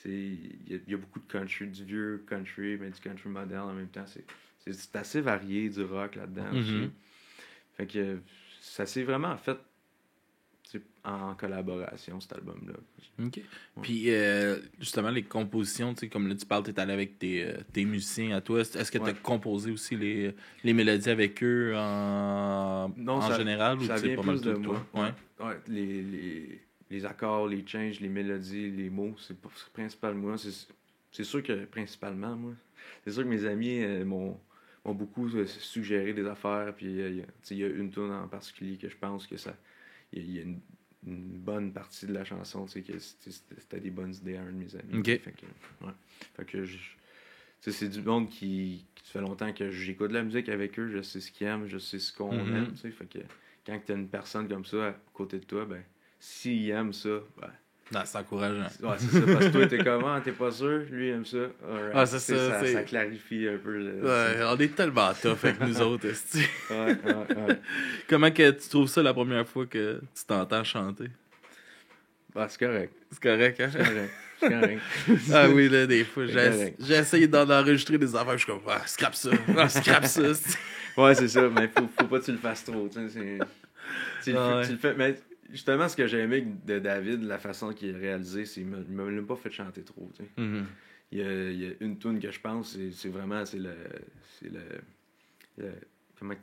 Il y, a beaucoup de country, du vieux country, mais du country moderne en même temps. C'est assez varié du rock là-dedans aussi. Mm-hmm. Fait que ça s'est vraiment fait en collaboration, cet album-là. OK. Puis, euh, justement, les compositions, tu sais, comme là, tu parles, tu es allé avec tes, euh, tes musiciens à toi. Est-ce que tu as Ouais. composé aussi les, les mélodies avec eux en, Non, en ça- général ou ça c'est vient pas mal de toi? moi. Ouais, les, les, les accords, les changes, les mélodies, les mots, c'est c'est principalement moi. C'est c'est sûr que principalement moi. C'est sûr que mes amis euh, m'ont beaucoup euh, suggéré des affaires. Puis euh, il y a- une tune en particulier que je pense que ça. Il y a une, une bonne partie de la chanson, tu sais, que c'était des bonnes idées à un de mes amis. Fait que, ouais. Fait que je- c'est du monde qui, qui fait longtemps que j'écoute de la musique avec eux, je sais ce qu'ils aiment, je sais ce qu'on Mhm. aime, tu sais, fait que quand tu as une personne comme ça à côté de toi, ben, s'il aime ça, ben, Non, c'est encourageant. ouais, c'est ça, parce que toi, t'es comment, t'es pas sûr, lui aime ça. Ah, c'est ça, ça, clarifie un peu le... Ouais, on est tellement tough avec nous autres, esti. Ouais, ouais, ouais. Comment que tu trouves ça la première fois que tu t'entends chanter? Bah, c'est correct, C'est correct, hein? c'est correct, c'est correct. Ah oui, là, des fois, j'ai essayé d'en enregistrer des affaires, je suis comme, ah, scrap ça, ah, scrap ça. Ouais, c'est ça, mais faut, faut pas que tu le fasses trop, tu sais. Tu le, Ah ouais. tu le fais, mais justement, ce que j'ai aimé de David, la façon qu'il a réalisé, c'est qu'il m'a- même pas fait chanter trop, tu sais. Mhm. Il y a, il y a une tune que je pense, c'est, vraiment, c'est le, le, le- comment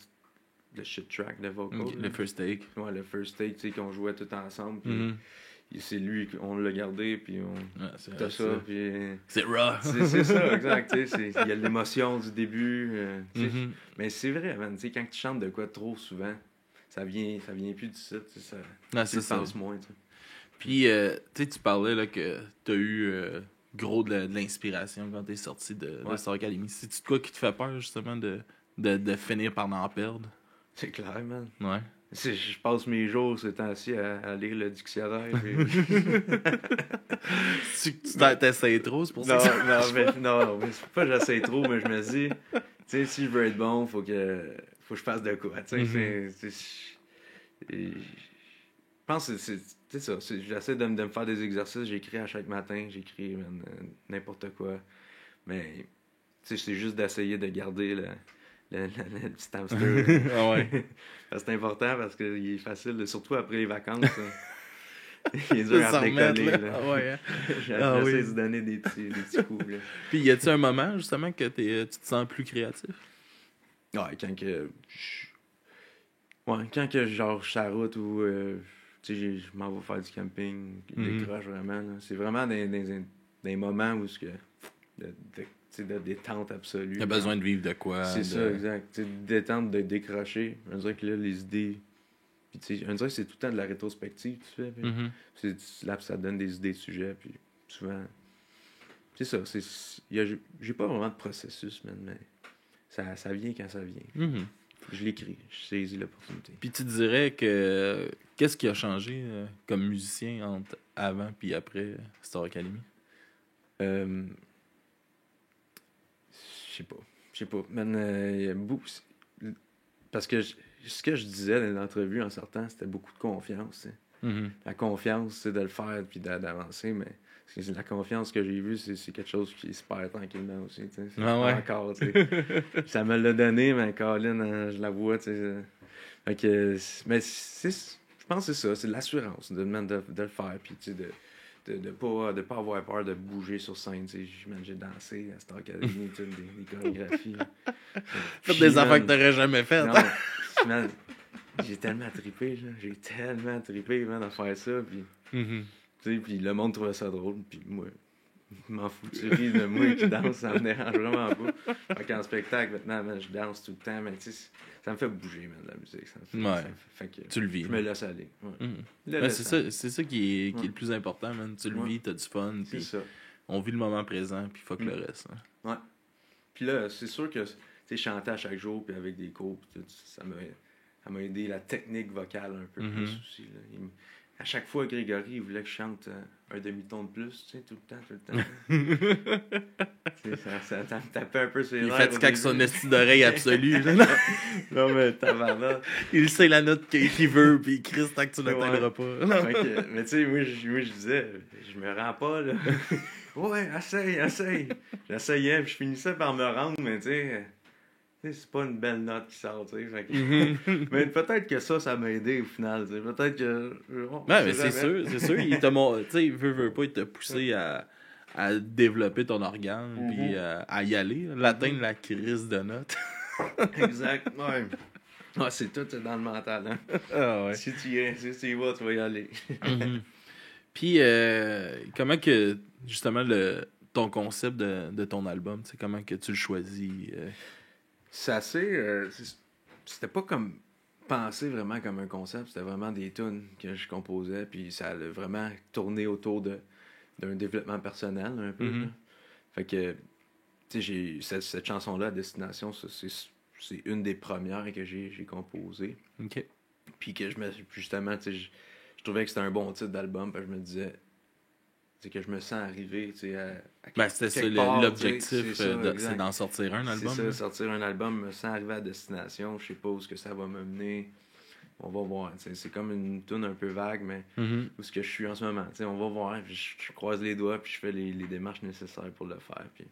le shit track, le vocal. Le first take. Ouais, le first take, tu sais, qu'on jouait tout ensemble, puis Mhm. et c'est lui, on l'a gardé, puis on... T'as vrai, ça, puis... C'est raw. C'est, ça, exact, il y a l'émotion du début, euh, Mhm. mais c'est vrai, man, quand tu chantes de quoi trop souvent, ça vient, ça vient plus du site, ça, Ah, tu ça. penses moins, tu sais. Puis, euh, tu sais, tu parlais là, que tu as eu euh, gros de, de l'inspiration quand tu es sorti de, de Ouais. Star Academy. C'est-tu de quoi qui te fait peur, justement, de, de, de finir par en perdre? C'est clair, man. Ouais. Je passe mes jours ces temps-ci à, à lire le dictionnaire. tu t'essayes trop, c'est pour ça non, que ça non, mais, non, non, mais c'est pas que j'essaie trop, mais je me dis, tu sais, si je veux être bon, faut que, faut que je fasse de quoi. Tu sais, Mhm. et je pense que c'est ça. J'essaie de, me- de me faire des exercices. J'écris à chaque matin, j'écris euh, n'importe quoi. Mais c'est juste d'essayer de garder le, le, le- le petit hamster. ah ouais. C'est important parce qu'il est facile, surtout après les vacances. là. Il est dur à décoller. là. là. Ah ouais, hein. J'ai Ah oui. de donner des petits, des petits coups. Là. Puis, y a-tu un moment, justement, que tu te sens plus créatif? Ouais, quand que. je- Ouais, quand que genre je suis route ou euh, tu sais, j'ai- je m'en vais faire du camping, je Mhm. décroche vraiment. C'est vraiment des, des, des moments où ce que. De, de, détente absolue. T'as besoin de vivre de quoi? C'est de- ça, exact. Tu sais, de détente, de décrocher. On dirait que là, les idées. Puis tu sais, on dirait que c'est tout le temps de la rétrospective tu fais. puis Mhm. là, ça donne des idées de sujets. Puis souvent. C'est ça. c'est J'ai pas vraiment de processus, man, mais ça, ça vient quand ça vient. Mhm. Je l'écris, je saisis l'opportunité. Puis tu dirais que qu'est-ce qui a changé euh, comme musicien entre avant puis après Star Academy? Euh, je sais pas. Je sais pas. Man, euh. Parce que ce que je disais dans l'entrevue en sortant, c'était beaucoup de confiance. Mhm. La confiance, c'est de le faire puis d'a- d'avancer, mais la confiance que j'ai vue, c'est quelque chose qui se perd tranquillement aussi. Ah ouais. encore. Ça me l'a donné, mais Colin, hein, je la vois. Fait que, mais je pense que c'est ça, c'est de l'assurance de, de, de le faire, puis de de de pas, de pas avoir peur de bouger sur scène. j'ai dansé à Star Academy, des, des chorégraphies. Faites des affaires que t'aurais jamais faites. man, j'ai tellement trippé. J'ai tellement trippé, man, à faire ça. Puis, Mhm. Tu sais, puis le monde trouvait ça drôle. Puis moi, je m'en fous. Tu ris de moi qui danse, ça me dérange vraiment pas. Fait qu'en spectacle, maintenant, man, je danse tout le temps. Mais tu sais, ça me fait bouger, man, la musique. Ça me fait, Ouais. ça me fait- fait que Tu le vis. je me laisse aller. Ouais. Mhm. Le Ouais, laisse c'est ça, c'est ça qui est, qui est Ouais. le plus important, man. Tu le Ouais. vis, t'as du fun, C'est puis ça. on vit le moment présent, puis fuck Mm. le reste. hein. Puis là, c'est sûr que tu sais, chanter à chaque jour, puis avec des cours, tout, ça m'a ça m'a aidé la technique vocale un peu Mhm. plus aussi. Là. Il à chaque fois, Grégory, il voulait que je chante euh, un demi-ton de plus, tu sais, tout le temps, tout le temps. Ça, ça, ça me tapait un peu sur les Il au avec son esti d'oreille absolue. là. Non, mais tabarnak. il sait la note qu'il veut, puis Chris, tant que tu l'atteindras pas. Fait que, mais tu sais, moi, je moi, je disais, je me rends pas, là. ouais, essaye, essaye. J'essayais, puis je finissais par me rendre, mais tu sais, c'est pas une belle note qui sort, tu sais. que- Mhm. mais peut-être que ça, ça m'a aidé au final, tu sais. Peut-être que. Ouais, mais c'est sûr, c'est sûr. Il tu sais, veut, veut pas, il t'a poussé à, à développer ton organe, Mhm. puis à, à y aller, l'atteindre la crise de notes. Exact, ouais. Ouais, c'est tout dans le mental, hein. Ah ouais. Si tu y es, si tu y vas, tu vas y aller. Mhm. Puis, euh, comment que, justement, le, ton concept de, de ton album, comment que tu le choisis? euh? C'est assez. euh, c'est- c'était pas comme pensé vraiment comme un concept, c'était vraiment des tunes que je composais, puis ça a vraiment tourné autour de d'un développement personnel un peu. Mhm. là. Fait que, tu sais, j'ai cette, cette chanson-là, Destination, c'est une des premières que j'ai composées. OK. Puis que je me justement, tu sais, je, je trouvais que c'était un bon titre d'album, puis je me disais, sais, que je me sens arrivé, tu sais, à, à Ben, c'était l'objectif, c'est euh, c'est d'en sortir un album. C'est ça, sortir un album, me sens arrivé à destination, je sais pas où ce que ça va me mener. On va voir, c'est comme une tune un peu vague, mais Mhm. où ce que je suis en ce moment, tu sais, on va voir, puis je, je croise les doigts, puis je fais les, les démarches nécessaires pour le faire, puis...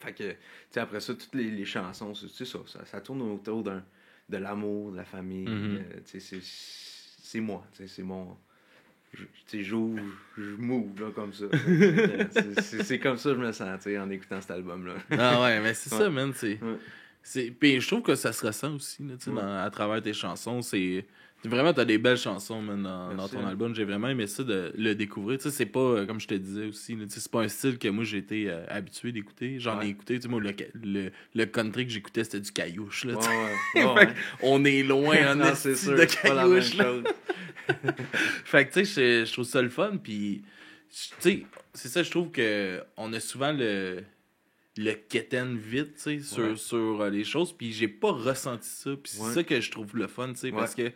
Fait que, tu sais, après ça, toutes les, les chansons, c'est c'est ça, ça, ça tourne autour d'un, de l'amour, de la famille, Mhm. euh, tu sais, c'est- c'est moi, tu sais, c'est mon... j'ouvre, je move, là, comme ça. C'est- comme ça que je me sens, en écoutant cet album-là. Ah ouais, mais c'est Ouais. ça, man. C'est, Ouais. c'est... Puis je trouve que ça se ressent aussi, là, tu sais, Ouais. dans- à travers tes chansons. C'est... Vraiment, t'as des belles chansons, man, dans, ton hein. album. J'ai vraiment aimé ça de le découvrir. Tu sais, c'est pas, comme je te disais aussi, c'est pas un style que moi j'ai été euh, habitué d'écouter. J'en ai écouté, tu sais, moi, le, le, le country que j'écoutais, c'était du caillouche, là. On est loin en Non, c'est sûr, de caillouche. Fait que, tu sais, je, je trouve ça le fun, puis, tu sais, c'est ça, je trouve que on a souvent le, le quétaine vite, tu sais, sur, Ouais. sur euh, les choses, puis j'ai pas ressenti ça, puis c'est Ouais. ça que je trouve le fun, tu sais, Ouais. parce que, euh,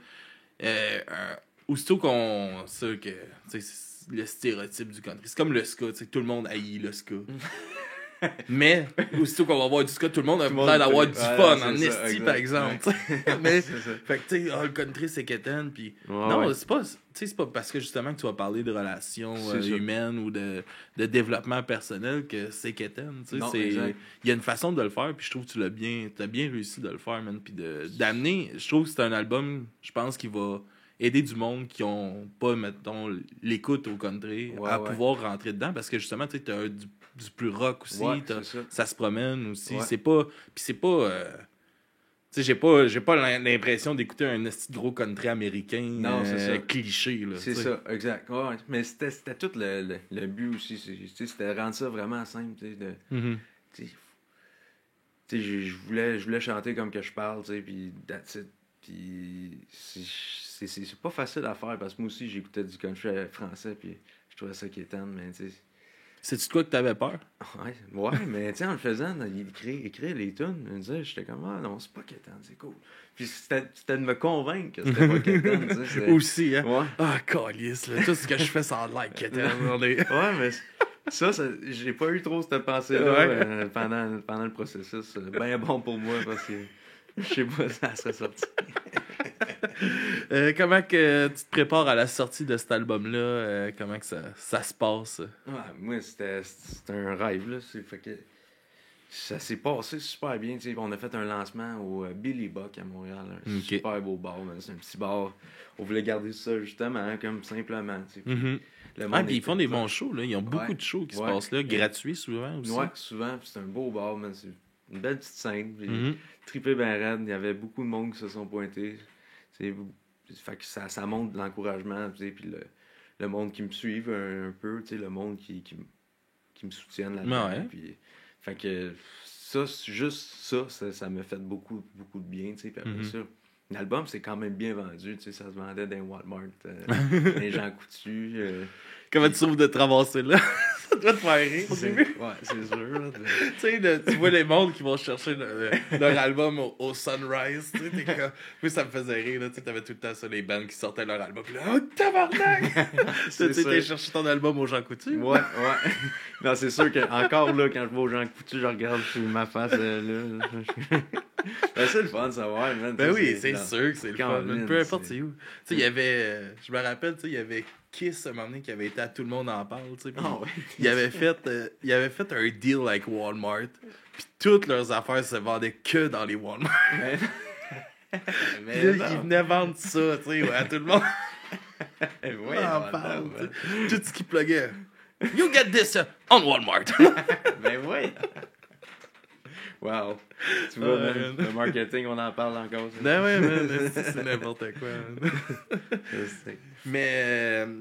euh, aussitôt qu'on, ça, que, tu sais, c'est le stéréotype du country, c'est comme le ska, tu sais, tout le monde haït le ska. Mais, aussitôt qu'on va voir du ska, tout le monde a l'air d'avoir du fun en esti, par exemple. Mais, fait que, tu sais, ah, le country, c'est quétaine, puis non, c'est pas, pas parce que justement que tu vas parler de relations euh, humaines ou de, de développement personnel que c'est quétaine. Il y a une façon de le faire, puis je trouve que tu l'as bien, as bien réussi de le faire, man. Puis d'amener, je trouve que c'est un album, je pense, qui va aider du monde qui ont pas, mettons, l'écoute au country Ouais, à ouais. pouvoir rentrer dedans parce que justement, tu sais, t'as du, du plus rock aussi, Ouais, ça. ça se promène aussi. Ouais. C'est pas. Puis c'est pas. euh, Tu sais, j'ai pas, j'ai pas l'im- l'impression d'écouter un gros country américain Non, c'est euh, ça. cliché. là, C'est ça, exact. Ouais. Mais c'était c'était tout le, le, le but aussi. c'est- C'était rendre ça vraiment simple. tu sais, de- Mhm. sais, je voulais, je voulais chanter comme que je parle, tu sais, puis. Puis c'est- c'est c'est- pas facile à faire parce que moi aussi j'écoutais du country français, puis je trouvais ça quétaine, mais tu sais. C'est-tu de quoi que t'avais peur? Ouais, ouais mais tu sais, en le faisant, écrire, écrire les tunes, je me disais, j'étais comme, ah non, c'est pas quétaine, c'est cool. Puis c'était de me convaincre que c'était pas quétaine, Aussi, hein? Ouais. Ah, calice, là. Tout ce que je fais sans like, quétaine. On est- Ouais, mais ça, ça j'ai pas eu trop cette pensée-là Ouais. euh, pendant, pendant le processus. Bien bon pour moi parce que je sais pas ça serait sorti. Euh, comment que tu te prépares à la sortie de cet album-là? Euh, comment que ça, ça se passe? Ouais, moi, c'était un rêve. Là. Fait que ça s'est passé super bien. On a fait un lancement au euh, Billy Buck à Montréal. Un super beau bar. C'est un petit bar. On voulait garder ça justement, hein, comme simplement. Mhm. le Ah, puis ils font des bons shows, là. Ils ont beaucoup de shows qui se passent là, gratuits souvent aussi. Ouais, souvent. C'est un beau bar. man. C'est une belle petite scène. puis Mhm. trippé ben raide. Il y avait beaucoup de monde qui se sont pointés. Fait que ça, ça montre de l'encouragement, puis le, le monde qui me suive un, un peu, le monde qui, qui, qui me soutienne là-dedans. Ouais. Puis, fait que ça, juste ça, ça, ça m'a fait beaucoup, beaucoup de bien, tu sais. Puis après Mhm. ça, l'album, c'est quand même bien vendu, tu sais, ça se vendait dans Walmart, euh, les gens coutus. euh, Comment tu trouves de te ramasser là? Ça doit te faire rire au c'est- début. Ouais, c'est sûr. tu sais, tu vois les mondes qui vont chercher le- le- leur album au, au Sunrise, tu sais, comme... Moi, ça me faisait rire, là, tu sais, t'avais tout le temps ça, les bands qui sortaient leur album, puis là, oh, tabarnak! tu sais, cherché ton album au Jean Coutu. Ouais, ouais. Non, c'est sûr que encore là, quand je vois aux gens coutus, je regarde sur ma face euh, là. ben, c'est le fun de savoir, man. Ben oui, c'est sûr que c'est le fun, peu importe c'est- c'est où. Tu sais, il y avait, euh, je me rappelle, tu sais, il y avait Kiss, un moment donné, qui avait été à Tout le monde en parle, tu sais. Ah ouais. il, avait fait, euh, il avait fait un deal avec Walmart. Puis toutes leurs affaires se vendaient que dans les Walmart. Mais, mais là, non. il venait vendre ça, tu sais, ouais, à tout le monde ouais, en non, parle. non. Tout ce qu'il pluguait. You get this uh, on Walmart. Mais ouais. Wow. Tu vois, Ouais. même, le marketing, on en parle encore. ça. ben ouais, man, c'est n'importe quoi. Mais euh,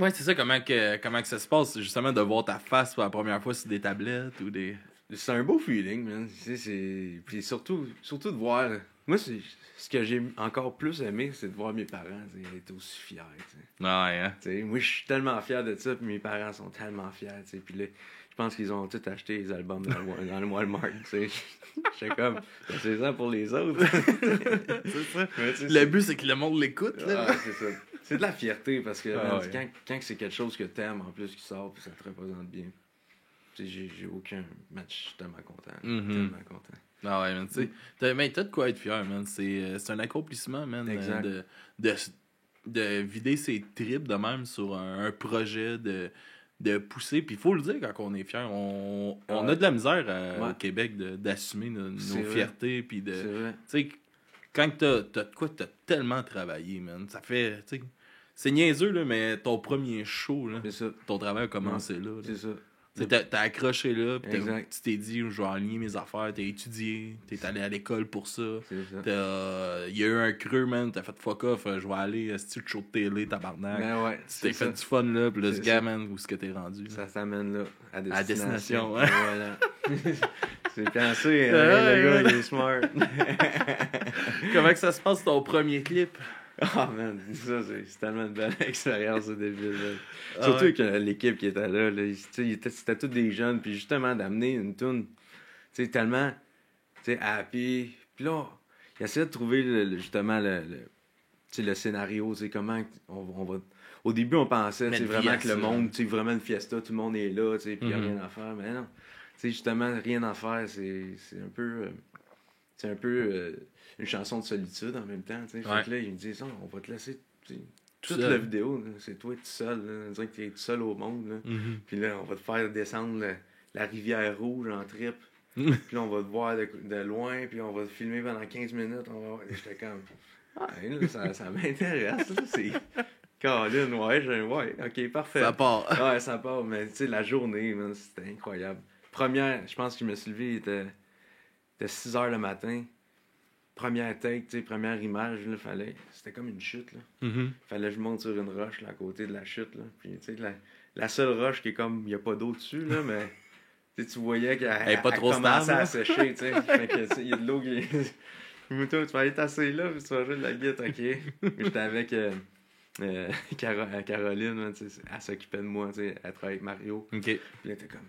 ouais, c'est ça comment que comment que ça se passe, justement de voir ta face pour la première fois sur des tablettes ou des C'est un beau feeling, man. Tu sais, c'est... Puis surtout, surtout de voir... Moi, c'est... ce que j'ai encore plus aimé, c'est de voir mes parents être aussi fiers. tu sais. Ouais, hein. Moi, je suis tellement fier de ça, puis mes parents sont tellement fiers. tu sais. Puis là, je pense qu'ils ont tous acheté les albums dans le, Wa- dans le Walmart. tu sais. J'étais comme, Ben, c'est ça pour les autres. C'est ça. Le c'est- but c'est que le monde l'écoute là. Ah, c'est ça. C'est de la fierté parce que Ah, ouais. quand, quand c'est quelque chose que t'aimes en plus qui sort puis ça te représente bien. Tu sais, j'ai, j'ai aucun match, je suis tellement content. Mhm. Tellement content. Ah ouais, man, tu sais. T'as, mais t'as de quoi être fier, man. C'est, euh, c'est un accomplissement, man. euh, Exact. De, de, de vider ses tripes de même sur un, un projet, de, de pousser. Puis il faut le dire quand on est fier. On, on a de la misère Ouais. au Québec de- d'assumer nos, nos fiertés. Puis de. Tu sais, quand t'as, de quoi, t'as tellement travaillé, man. Ça fait. C'est niaiseux, là, mais ton premier show, là, ça. ton travail a commencé là. là. C'est ça. T'as, accroché là, Exact. tu t'es dit, je vais aligner mes affaires, t'as étudié, t'es allé à l'école pour ça. Il y a eu un creux, man, t'as fait fuck off, euh, je vais aller, à ce show de télé, tabarnak. Ben ouais. tu t'es fait du fun là, pis là, ce gars, man, où est-ce que t'es rendu? Ça s'amène là, à destination. À destination, ouais. Voilà. c'est pensé, hein, le gars, il est smart. Comment que ça se passe ton premier clip? Ah man, ça c'est c'est tellement une belle expérience au début. Ah Surtout ouais. que l'équipe qui était là, là c'était tous des jeunes, puis justement d'amener une tune, tu sais, tellement, tu sais, happy. Puis là, ils essayaient de trouver le- le- justement le, le, scénario, tu comment on, on va. Au début, on pensait, vie vraiment que le monde, tu sais, vraiment une fiesta, tout le monde est là, tu sais, puis il Mhm. a rien à faire, mais non. Tu sais, justement, rien à faire, c'est c'est un peu. euh, c'est un peu euh, une chanson de solitude en même temps. tu sais. Ouais. Fait que là, ils me disent ça, on va te laisser. tu sais, Toute seul. la vidéo, là, c'est toi tout seul. Là. On dirait que t'es tout seul au monde. Là. Mhm. Puis là, on va te faire descendre la rivière rouge en trip. Puis là, on va te voir de, de loin. Puis on va te filmer pendant 15 minutes. On va voir. Et j'étais comme. Ah, là, ça, ça m'intéresse. C'est. Colin, ouais, ouais, ok, parfait. Ça part. Ouais, ça part, mais tu sais, la journée, man, c'était incroyable. Première, je pense que je me suis levé, il était, il était 6 heures le matin. Première take, tu sais, première image, là, fallait. C'était comme une chute, là. Mhm. Fallait que je monte sur une roche, là, à côté de la chute, là. Puis, tu sais, la, la seule roche qui est comme, il n'y a pas d'eau dessus, là, mais. Tu voyais qu'elle est commençait à sécher, tu sais. Il y a de l'eau qui. Mouton, tu vas aller t'asseoir là, puis tu vas jouer de la guitare, ok? J'étais avec euh, euh, Caro- Caroline, là, tu sais, elle s'occupait de moi, tu sais, elle travaillait avec Mario. Ok. Puis là, comme,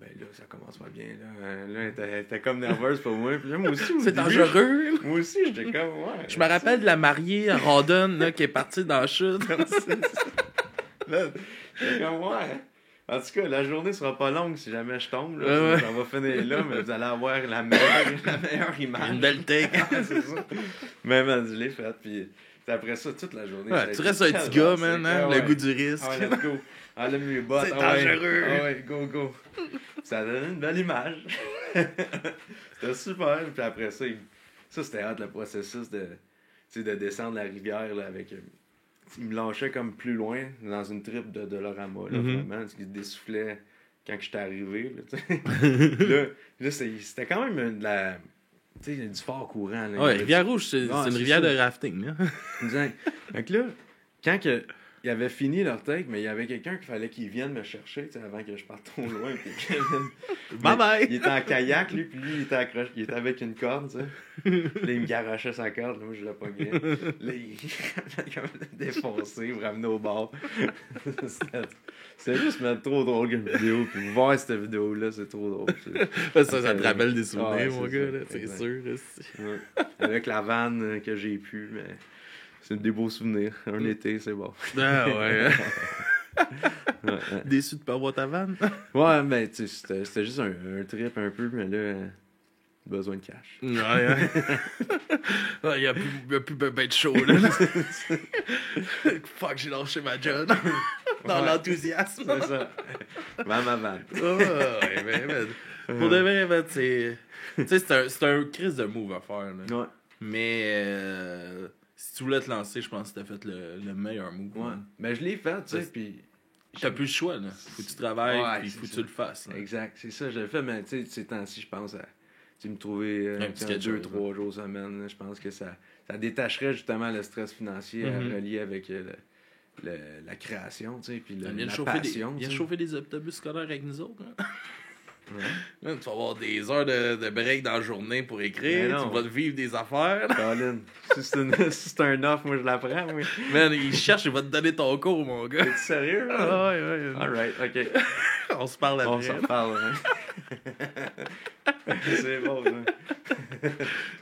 ben là, ça commence pas bien, là. Là, elle était, comme nerveuse pour moi. Puis là, moi aussi, au C'est dangereux. Moi aussi, j'étais comme, ouais. Je me rappelle de la mariée à Rawdon là, qui est partie dans la chute. Là, j'étais comme, ouais. En tout cas, la journée sera pas longue si jamais je tombe. Là. Ouais, ouais. On va finir là, mais vous allez avoir la meilleure, la meilleure image. Une belle take. c'est ça. Mais man, je l'ai faite. Puis après ça, toute la journée. Ouais, tu restes un petit gars, man, hein, Ah le goût du risque. Ah ouais, let's go. Enlève mes bottes. C'est ah ouais. dangereux. Ah ouais, go, go. Ça donne une belle image. c'était super. Puis après ça, il- ça c'était hâte le processus de, tu sais, de descendre la rivière là, avec. euh, Il me lâchait comme plus loin dans une trip de Dolorama, là, Mhm. vraiment. Parce qu'il dessoufflait quand j'étais arrivé. Là, là, c'était quand même de la. Tu sais, du fort courant. Là. Ouais, Rivière-Rouge, c'est Ouais, c'est une rivière ça. de rafting. Là. Que là, quand que, ils avaient fini leur take, mais il y avait quelqu'un qu'il fallait qu'il vienne me chercher avant que je parte trop loin. puis Bye bye. Il était en kayak, lui, puis lui, il était, accroché, il était avec une corde, là, il me garochait sa corde, là, moi, je l'ai pas Là, il comme défoncé, me ramener au bord. C'était juste mettre trop drôle comme vidéo, puis voir cette vidéo-là, c'est trop drôle. c'est- Ça, ça te rappelle des souvenirs, Ouais, mon c'est gars, c'est sûr. là, c'est- Ouais. Avec la vanne euh, que j'ai pu, mais c'est des beaux souvenirs. Un Mm. été, c'est bon. Ah ouais. Ouais, ouais. Déçu de pas avoir ta vanne. Ouais, ben, tu sais, c'était juste un, un trip un peu, mais là, euh, besoin de cash. Ouais, ouais. Il y a plus, y a plus ben, ben de chaud, là. Fuck, j'ai lâché ma job. Dans Ouais. l'enthousiasme. C'est ça. Va ma. Ah, ouais, ben, ben, Pour de vrai, ben, c'est. Tu sais, c'est un, c'est un crise de move à faire, là. Ouais. Mais euh, si tu voulais te lancer, je pense que t'as fait le, le meilleur move. Ouais. Mais je l'ai fait, tu sais, puis. T'as plus le choix, là. Faut que tu travailles, Ouais, puis faut que tu le fasses. là. Exact, c'est ça, je l'ai fait, mais tu sais, ces temps-ci, je pense à tu me trouver euh, Un petit deux, chose, trois jours semaine. Je pense que ça, ça détacherait justement le stress financier à relier avec euh, le- le- la création, tu sais, puis le- On vient de la chauffer, des, passion. sais. chauffer des autobus scolaires avec nous autres. hein. Tu vas avoir des heures de, de break dans la journée pour écrire. Tu vas te vivre des affaires. Colin, si c'est une- si c'est un off, moi je l'apprends, oui. Man, il cherche, il va te donner ton cours, mon gars. T'es sérieux? Ah ouais, ouais. Alright, ok. On se parle On après. s'en reparle. hein. c'est bon, ça.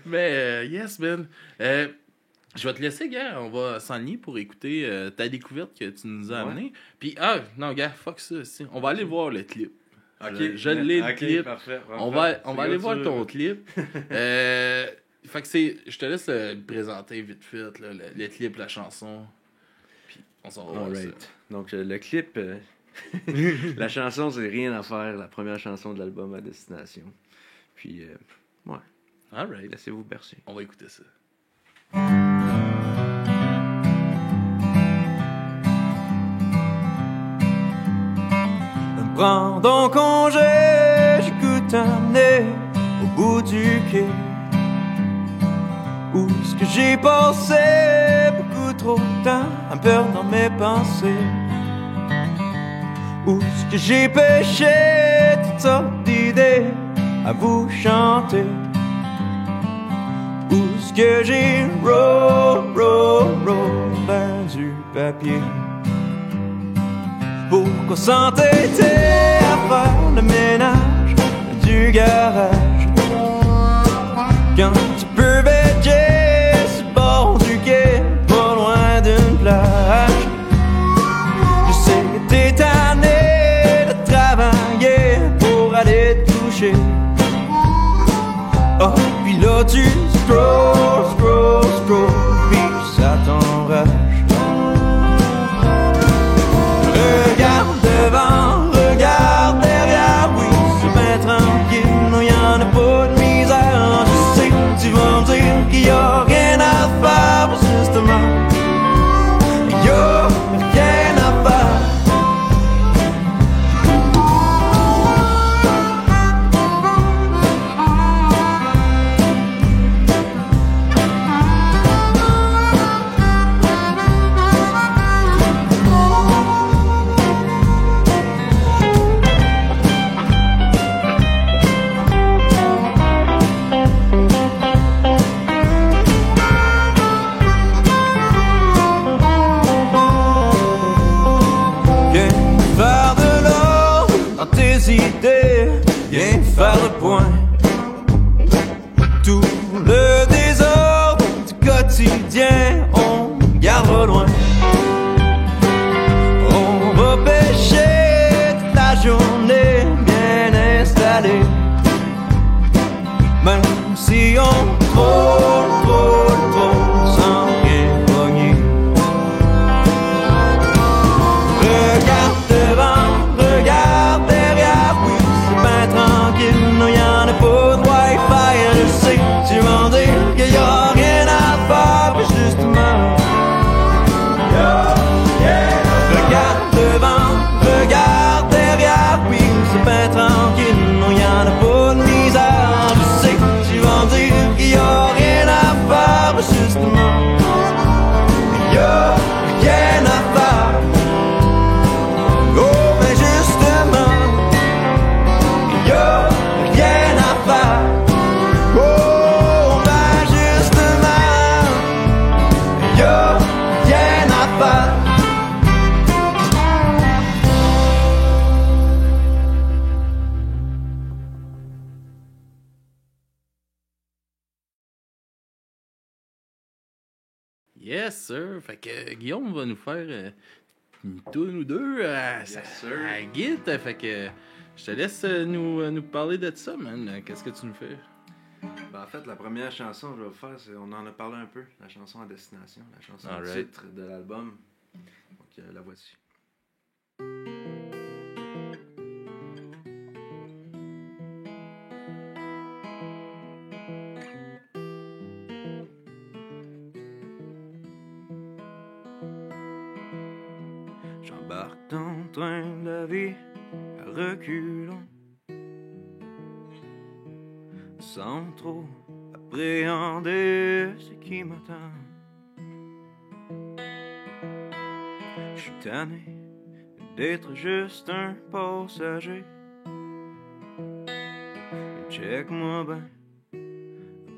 Mais euh, yes, man. Euh, je vais te laisser, gars. On va s'enligner pour écouter euh, ta découverte que tu nous as Ouais. amenée. Puis, ah, non, gars, fuck ça. aussi. On va aller voir le clip. Ok, Je- l'ai, le clip. Parfait, On va, on va aller voir ton clip. Euh, fait que c'est. Je te laisse euh, présenter vite fait, là, le, le clip, la chanson. Puis on s'en va ça. Alright. Donc, euh, le clip, euh, la chanson, c'est Rien à faire, la première chanson de l'album à destination. Puis, euh, ouais, Alright. laissez-vous bercer. On va écouter ça. Donc congé, j'écoute un nez au bout du quai. Où est-ce que j'ai passé beaucoup trop de temps me perdre dans mes pensées? Où est-ce que j'ai pêché toutes sortes d'idées à vous chanter? Où est-ce que j'ai roll, roll, roll vers du papier? Pourquoi s'entêter à faire le ménage du garage Sir. Fait que Guillaume va nous faire euh, une toune ou deux à, Yes, à- à Git. Fait que je te laisse euh, nous, euh, nous parler de ça, man. Qu'est-ce que tu nous fais? en fait, la première chanson que je vais vous faire, c'est, on en a parlé un peu, la chanson à destination, la chanson Alright. titre de l'album. Donc, euh, la voici. Reculons sans trop appréhender ce qui m'attend. Je suis tanné d'être juste un passager. Check-moi ben,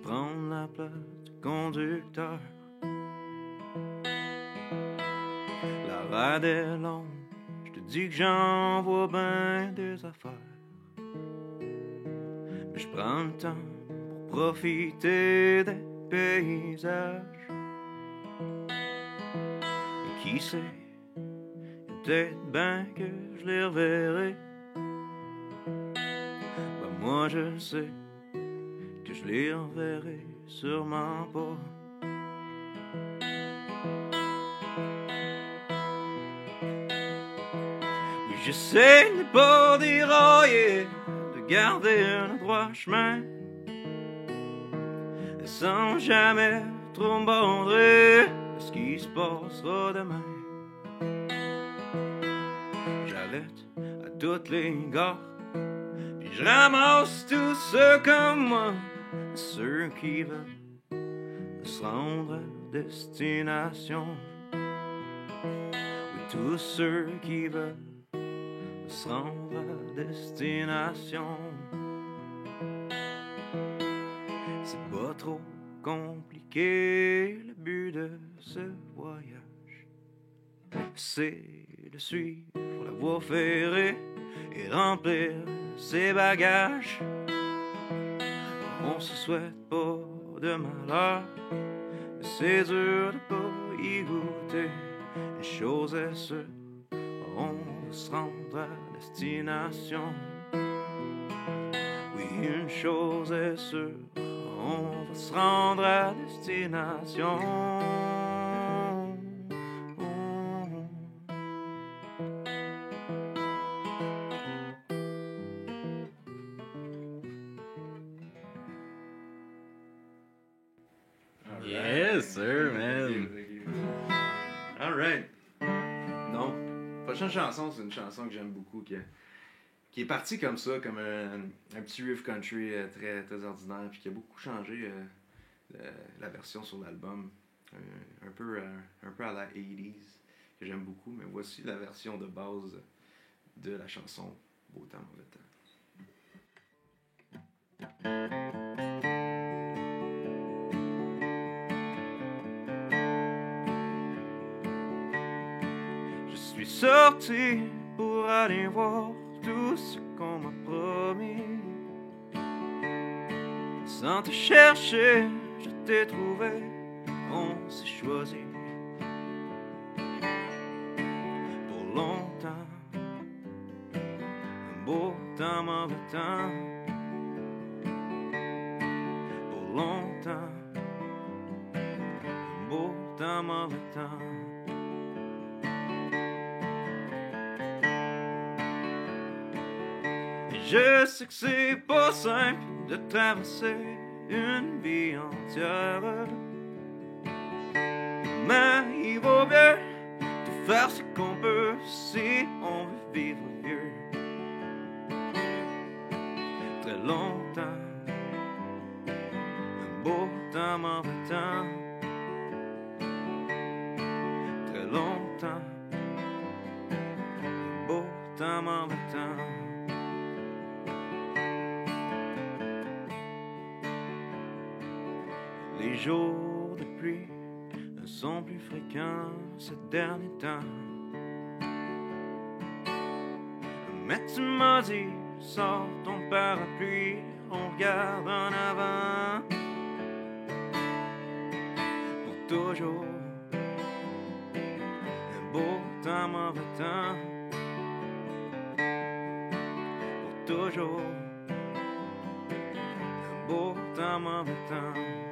prendre la place du conducteur. La rade est longue, dis que j'en vois ben des affaires. Mais je prends le temps pour profiter des paysages. Et qui sait, peut-être ben que je les reverrai. Ben moi je sais que je les reverrai sûrement pas. J'essaie de pas dérailler, de garder un droit chemin, sans jamais trop de ce qui se passera demain. J'arrête à toutes les gares, puis je ramasse tous ceux comme moi, ceux qui veulent se rendre destination. Oui, tous ceux qui veulent se rendre destination. C'est pas trop compliqué le but de ce voyage. C'est de suivre la voie ferrée et remplir ses bagages. On se souhaite pas de malheur, c'est dur de pas y goûter. Une chose est sûre, on se rendre à destination. Oui, une chose est sûre, on va se rendre à destination. Chanson, c'est une chanson que j'aime beaucoup, qui, est partie comme ça, comme un, petit riff country euh, très, très ordinaire, puis qui a beaucoup changé euh, euh, la version sur l'album. Un, un peu, euh, un peu à la 80s, que j'aime beaucoup, mais voici la version de base de la chanson Beau temps, mauvais temps. Suis sorti pour aller voir tout ce qu'on m'a promis. Sans te chercher, je t'ai trouvé, on s'est choisi. Pour longtemps, un beau temps, mauvais temps. Pour longtemps, un beau temps, mauvais temps. Je sais que c'est pas simple de traverser une vie entière. Mais il vaut bien de faire ce qu'on peut si on veut vivre vieux. Très longtemps, un beau temps, mauvais temps. Très longtemps, un beau temps, mauvais jours de pluie ne sont plus fréquents ces derniers temps. Mais tu m'as dit, sors ton parapluie, on regarde en avant. Pour toujours, un beau temps, mauvais. Pour toujours, un beau temps, mauvais.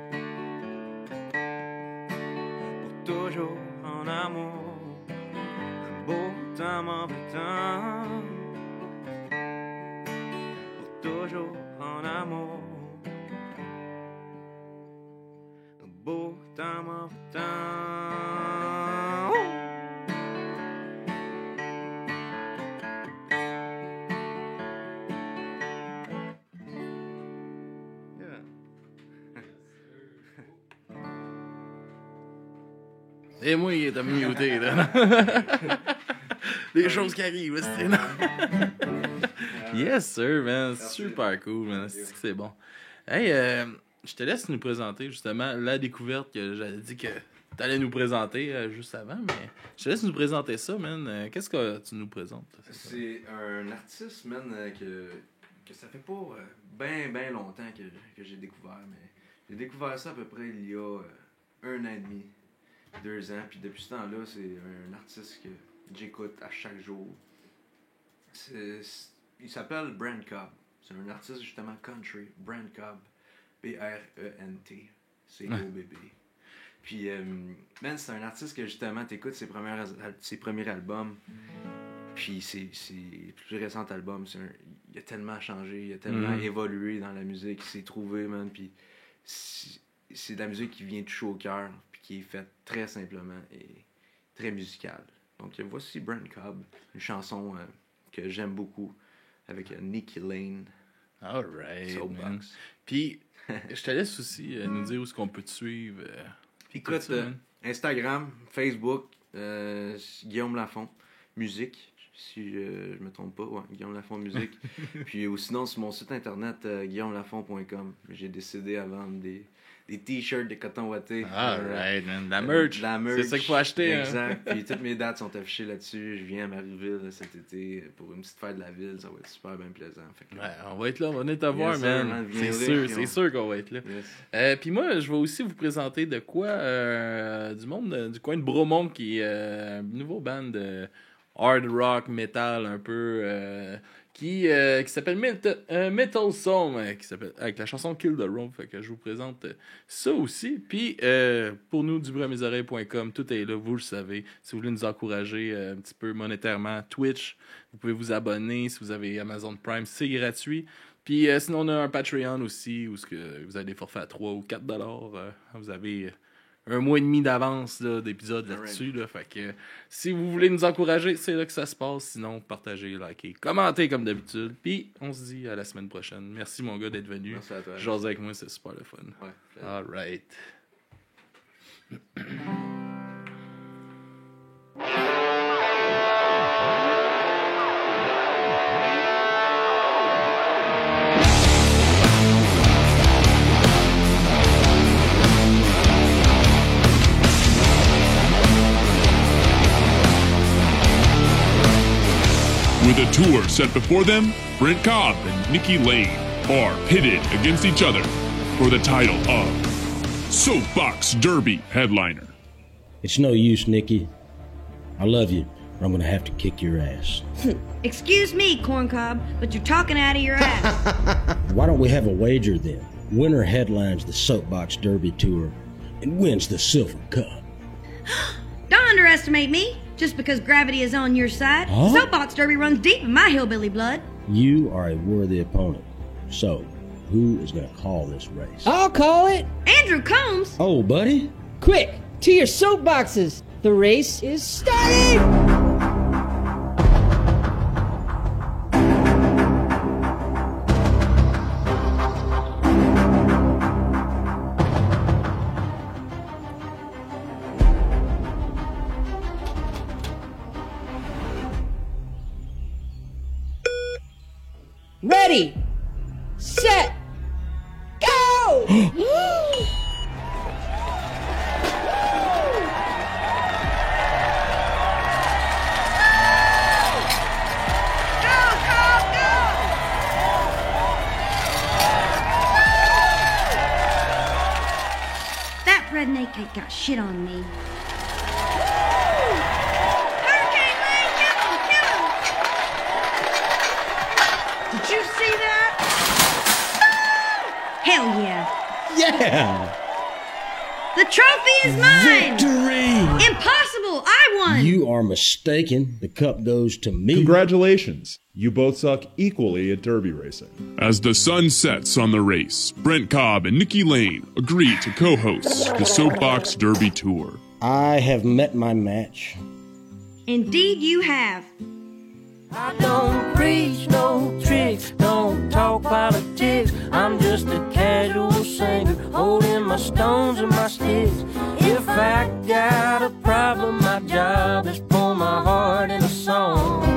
Pour toujours en amour. Un beau temps, mauvais temps. Pour Et moi, il est muté, là. Des choses qui arrivent, c'est non. Yes, sir, man. Super cool, man. C'est bon. Hey, euh, je te laisse nous présenter, justement, la découverte que j'avais dit que t'allais nous présenter euh, juste avant, mais je te laisse nous présenter ça, man. Euh, Qu'est-ce que tu nous présentes? C'est un artiste, man, que, que ça fait pas euh, ben, ben longtemps que, que j'ai découvert, mais j'ai découvert ça à peu près il y a un an et demi, deux ans, puis depuis ce temps-là, c'est un artiste que j'écoute à chaque jour. Il s'appelle Brand Cobb. C'est un artiste justement country, Brand Cobb. B-R-E-N-T. C'est o bébé. Puis, euh, man, c'est un artiste que justement, t'écoutes ses, ses premiers albums. Puis c'est c'est plus récent album, c'est un- il a tellement changé, il a tellement Mhm. évolué dans la musique, il s'est trouvé, man. Puis c'est de la musique qui vient toucher au cœur, qui est faite très simplement et très musicale. Donc voici Brent Cobb, une chanson euh, que j'aime beaucoup avec euh, Nicky Lane, Alright, man. Soapbox. Puis, je te laisse aussi euh, nous dire où est-ce qu'on peut te suivre. euh, Écoute. Instagram, Facebook, Guillaume Lafont, musique, si je me trompe pas, ouais, Guillaume Lafont musique. Puis ou sinon sur mon site internet guillaumelafont.com, j'ai décidé à vendre des, des t-shirts de coton watté. Alright, man. La Euh, merch. la merch. C'est ça qu'il faut acheter. hein. Exact. Puis toutes mes dates sont affichées là-dessus. Je viens à Marieville là, cet été pour une petite fête de la ville. Ça va être super bien plaisant. Fait que, Ouais, on va être là, on va venir te voir, man. man, C'est sûr, c'est on- sûr qu'on va être là. yes. Euh, Puis moi, je vais aussi vous présenter de quoi euh, du monde, euh, du coin de Bromont, qui est euh, un nouveau band de hard rock, metal un peu, euh, qui, euh, qui s'appelle Metal, euh, Metal Song, euh, avec la chanson Kill the Room. Fait que je vous présente ça aussi. Puis pour nous, dubruamisoreilles.com, tout est là, vous le savez. Si vous voulez nous encourager un petit peu monétairement, Twitch, vous pouvez vous abonner. Si vous avez Amazon Prime, c'est gratuit. Puis sinon, on a un Patreon aussi où que vous avez des forfaits à 3 ou 4 dollars. vous avez un mois et demi d'avance là, d'épisodes là-dessus. Là, fait que si vous voulez nous encourager, c'est là que ça se passe. Sinon, partagez, likez, commentez comme d'habitude. Puis on se dit à la semaine prochaine. Merci mon gars d'être venu. Merci à toi. Jaser avec moi, c'est super le fun. Ouais. All right. With a tour set before them, Brent Cobb and Nikki Lane are pitted against each other for the title of Soapbox Derby headliner. It's no use, Nikki. I love you, but I'm gonna have to kick your ass. Excuse me, Corncob, but you're talking out of your ass. Why don't we have a wager then? Winner headlines the Soapbox Derby Tour and wins the Silver Cup. Don't underestimate me. Just because gravity is on your side, Huh? soapbox derby runs deep in my hillbilly blood. You are a worthy opponent. So, who is gonna call this race? I'll call it. Andrew Combs. Oh, buddy? Quick, to your soapboxes. The race is starting. Set, go! Go, Cobb, go! That redneck ain't got shit on me. Hell yeah. Yeah! The trophy is mine. Victory! Impossible. I won. You are mistaken. The cup goes to me. Congratulations. You both suck equally at derby racing. As the sun sets on the race, Brent Cobb and Nikki Lane agree to co host the Soapbox Derby Tour. I have met my match. Indeed, you have. I don't preach no tricks, don't talk politics. I'm just a casual singer, holding my stones and my sticks. If I got a problem, my job is pour my heart in a song.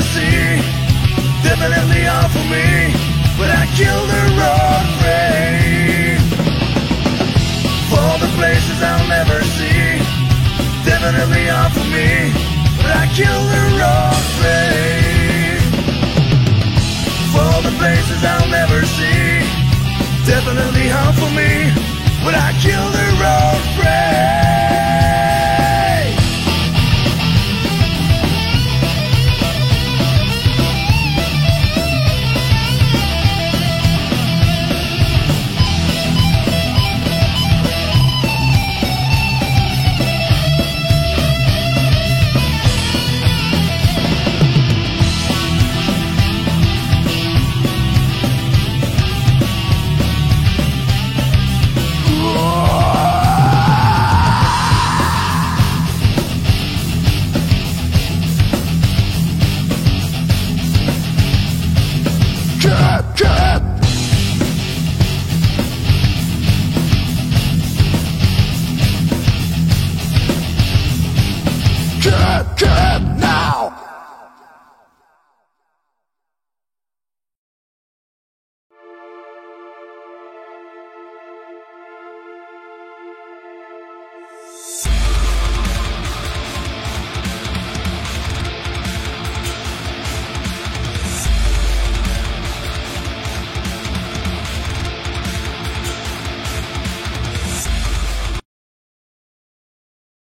See Definitely all for me But I kill the road free For the places I'll never see. Definitely all for me But I kill the road free For the places I'll never see. Definitely all for me But I kill the road free